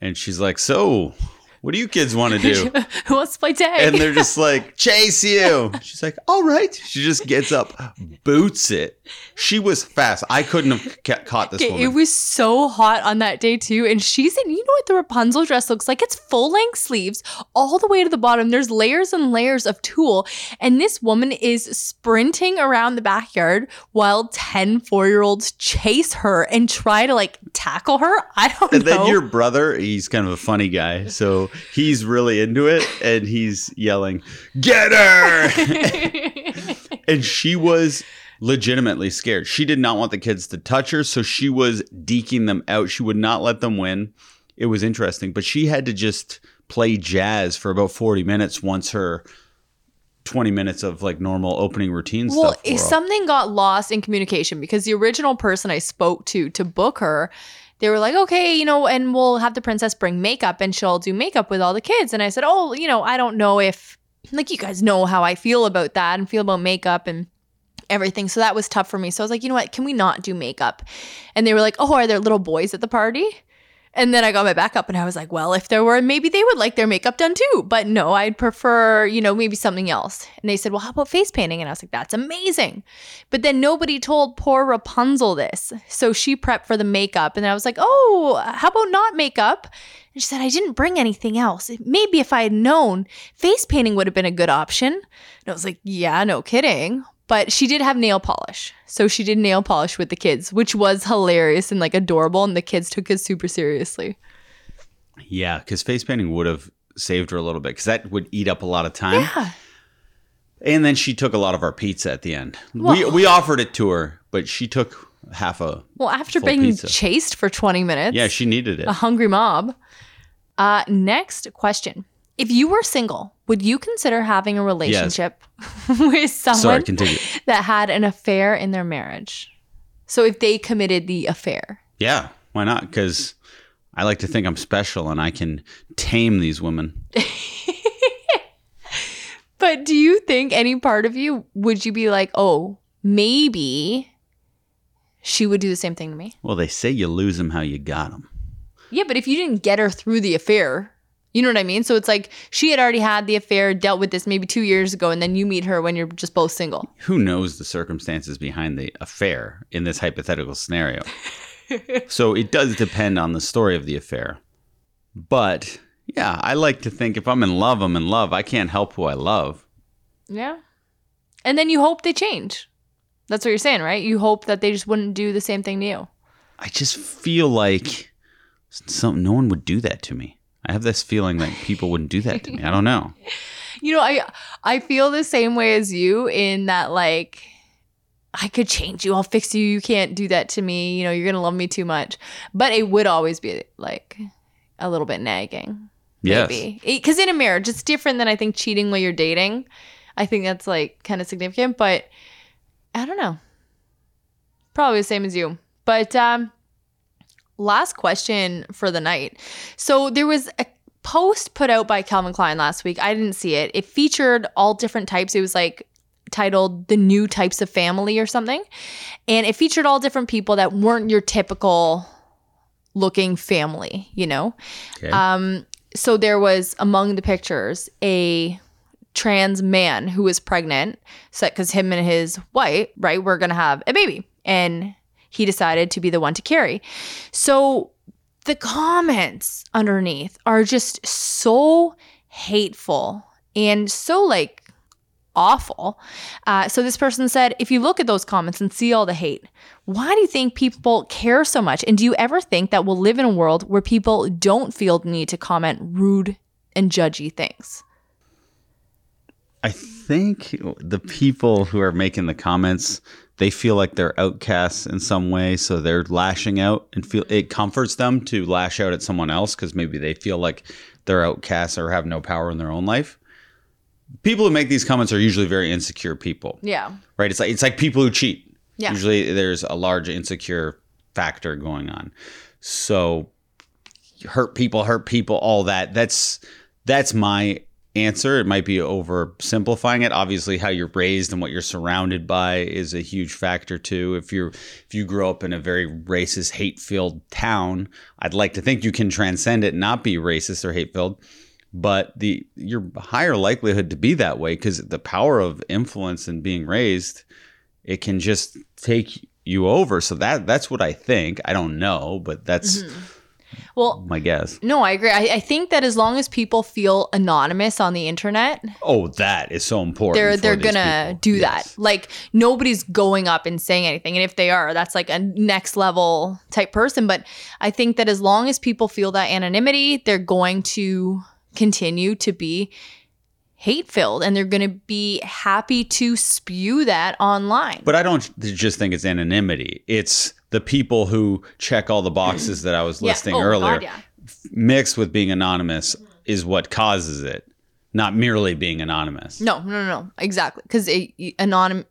and she's like, "So, what do you kids want to do?" Who wants to play tag? and they're just like chase you she's like all right she just gets up boots it she was fast i couldn't have ca- caught this woman It was so hot on that day too, and she's in. You know what the Rapunzel dress looks like? It's full length sleeves all the way to the bottom. There's layers and layers of tulle, and this woman is sprinting around the backyard while 10 four year olds chase her and try to like tackle her. I don't and know. then your brother he's kind of a funny guy so he's really into it and he's yelling get her and she was legitimately scared. She did not want the kids to touch her so she was deking them out. She would not let them win. It was interesting but she had to just play jazz for about 40 minutes once her 20 minutes of like normal opening routine well, stuff if something got lost in communication because the original person I spoke to to book her, they were like, okay, you know, and we'll have the princess bring makeup and she'll do makeup with all the kids. And I said, oh, you know, I don't know if, like, you guys know how I feel about that and feel about makeup and everything. So that was tough for me. So I was like, you know what, can we not do makeup? And they were like, oh, are there little boys at the party? And then I got my back up and I was like, well, if there were, maybe they would like their makeup done too. But no, I'd prefer, you know, maybe something else. And they said, well, how about face painting? And I was like, that's amazing. But then nobody told poor Rapunzel this. So she prepped for the makeup. And I was like, oh, how about not makeup? And she said, I didn't bring anything else. Maybe if I had known, face painting would have been a good option. And I was like, yeah, no kidding. But she did have nail polish. So she did nail polish with the kids, which was hilarious and like adorable. And the kids took it super seriously. yeah because face painting would have saved her a little bit because that would eat up a lot of time Yeah. And then she took a lot of our pizza at the end. we Well- we offered it to her, but she took half a. Well, after being pizza. chased for 20 minutes. Yeah, she needed it. a hungry mob. Uh, next question. If you were single, would you consider having a relationship with someone Sorry, that had an affair in their marriage? So if they committed the affair. Yeah, why not? Because I like to think I'm special and I can tame these women. But do you think any part of you would you be like, oh, maybe she would do the same thing to me? Well, they say you lose them how you got them. Yeah, but if you didn't get her through the affair, you know what I mean? So it's like she had already had the affair, dealt with this maybe two years ago, and then you meet her when you're just both single. Who knows the circumstances behind the affair in this hypothetical scenario? so it does depend on the story of the affair. But yeah, I like to think if I'm in love, I'm in love. I can't help who I love. Yeah. And then you hope they change. That's what you're saying, right? You hope that they just wouldn't do the same thing to you. I just feel like some no one would do that to me. I have this feeling that people wouldn't do that to me. I don't know. You know, I I feel the same way as you in that like I could change you. I'll fix you. You can't do that to me. You know, you're going to love me too much. But it would always be like a little bit nagging. Yes. Because in a marriage, it's different than I think cheating while you're dating. I think that's like kind of significant, but I don't know. Probably the same as you. But um last question for the night. So there was a post put out by Calvin Klein last week. I didn't see it. It featured all different types. It was like titled The New Types of Family or something. And it featured all different people that weren't your typical looking family, you know? Okay. Um, so there was among the pictures a trans man who was pregnant, so because him and his wife, right, were gonna have a baby, and he decided to be the one to carry. So the comments underneath are just so hateful and so like awful. Uh, so this person said, if you look at those comments and see all the hate, why do you think people care so much? And do you ever think that we'll live in a world where people don't feel the need to comment rude and judgy things? I think the people who are making the comments, they feel like they're outcasts in some way, so they're lashing out and feel mm-hmm. it comforts them to lash out at someone else because maybe they feel like they're outcasts or have no power in their own life. People who make these comments are usually very insecure people, Yeah. right? It's like it's like people who cheat. Yeah. Usually there's a large insecure factor going on. So hurt people, hurt people, all that. That's that's my answer. It might be oversimplifying it. Obviously, how you're raised and what you're surrounded by is a huge factor too. If you're if you grow up in a very racist, hate-filled town, I'd like to think you can transcend it not be racist or hate-filled. But the your higher likelihood to be that way because the power of influence and being raised, it can just take you over. So that that's what I think. I don't know, but that's mm-hmm. Well, my guess. no, I agree. I, I think that as long as people feel anonymous on the internet, Oh, that is so important. they're they're gonna people. do Yes. that. Like nobody's going up and saying anything, and if they are, that's like a next level type person. But I think that as long as people feel that anonymity, they're going to continue to be hate filled, and they're going to be happy to spew that online. But I don't just think it's anonymity. It's the people who check all the boxes that I was Yeah. listing Oh earlier, God, yeah. mixed with being anonymous, is what causes it, not merely being anonymous. No, no, no, no. exactly. Because anonym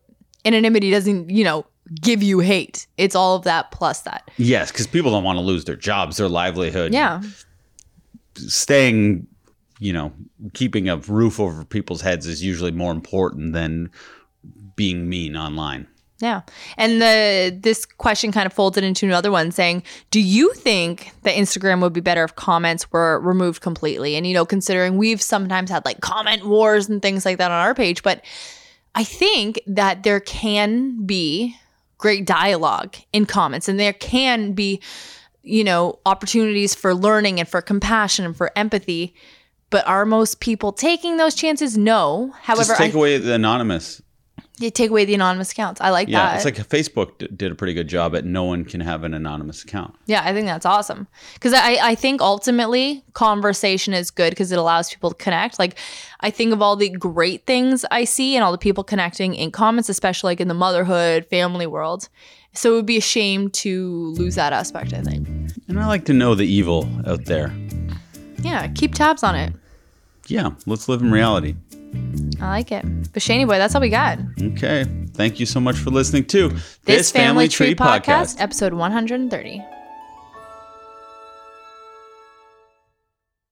anonymity doesn't, you know, give you hate. It's all of that plus that. Yes, because people don't want to lose their jobs, their livelihood. Yeah. Staying, you know, keeping a roof over people's heads is usually more important than being mean online. Yeah. And the this question kind of folded into another one saying, "Do you think that Instagram would be better if comments were removed completely?" And you know, considering we've sometimes had like comment wars and things like that on our page, but I think that there can be great dialogue in comments and there can be you know, opportunities for learning and for compassion and for empathy. But are most people taking those chances? No. However, Just take I, away the anonymous. You take away the anonymous accounts. I like Yeah, that. it's like Facebook d- did a pretty good job at no one can have an anonymous account. Yeah, I think that's awesome. Because I, I think ultimately conversation is good because it allows people to connect. Like, I think of all the great things I see and all the people connecting in comments, especially like in the motherhood, family world. So it would be a shame to lose that aspect, I think. And I like to know the evil out there. Yeah, keep tabs on it. Yeah, let's live in reality. I like it. But Shani boy, that's all we got. Okay. Thank you so much for listening to This, Family Tree podcast, episode 130.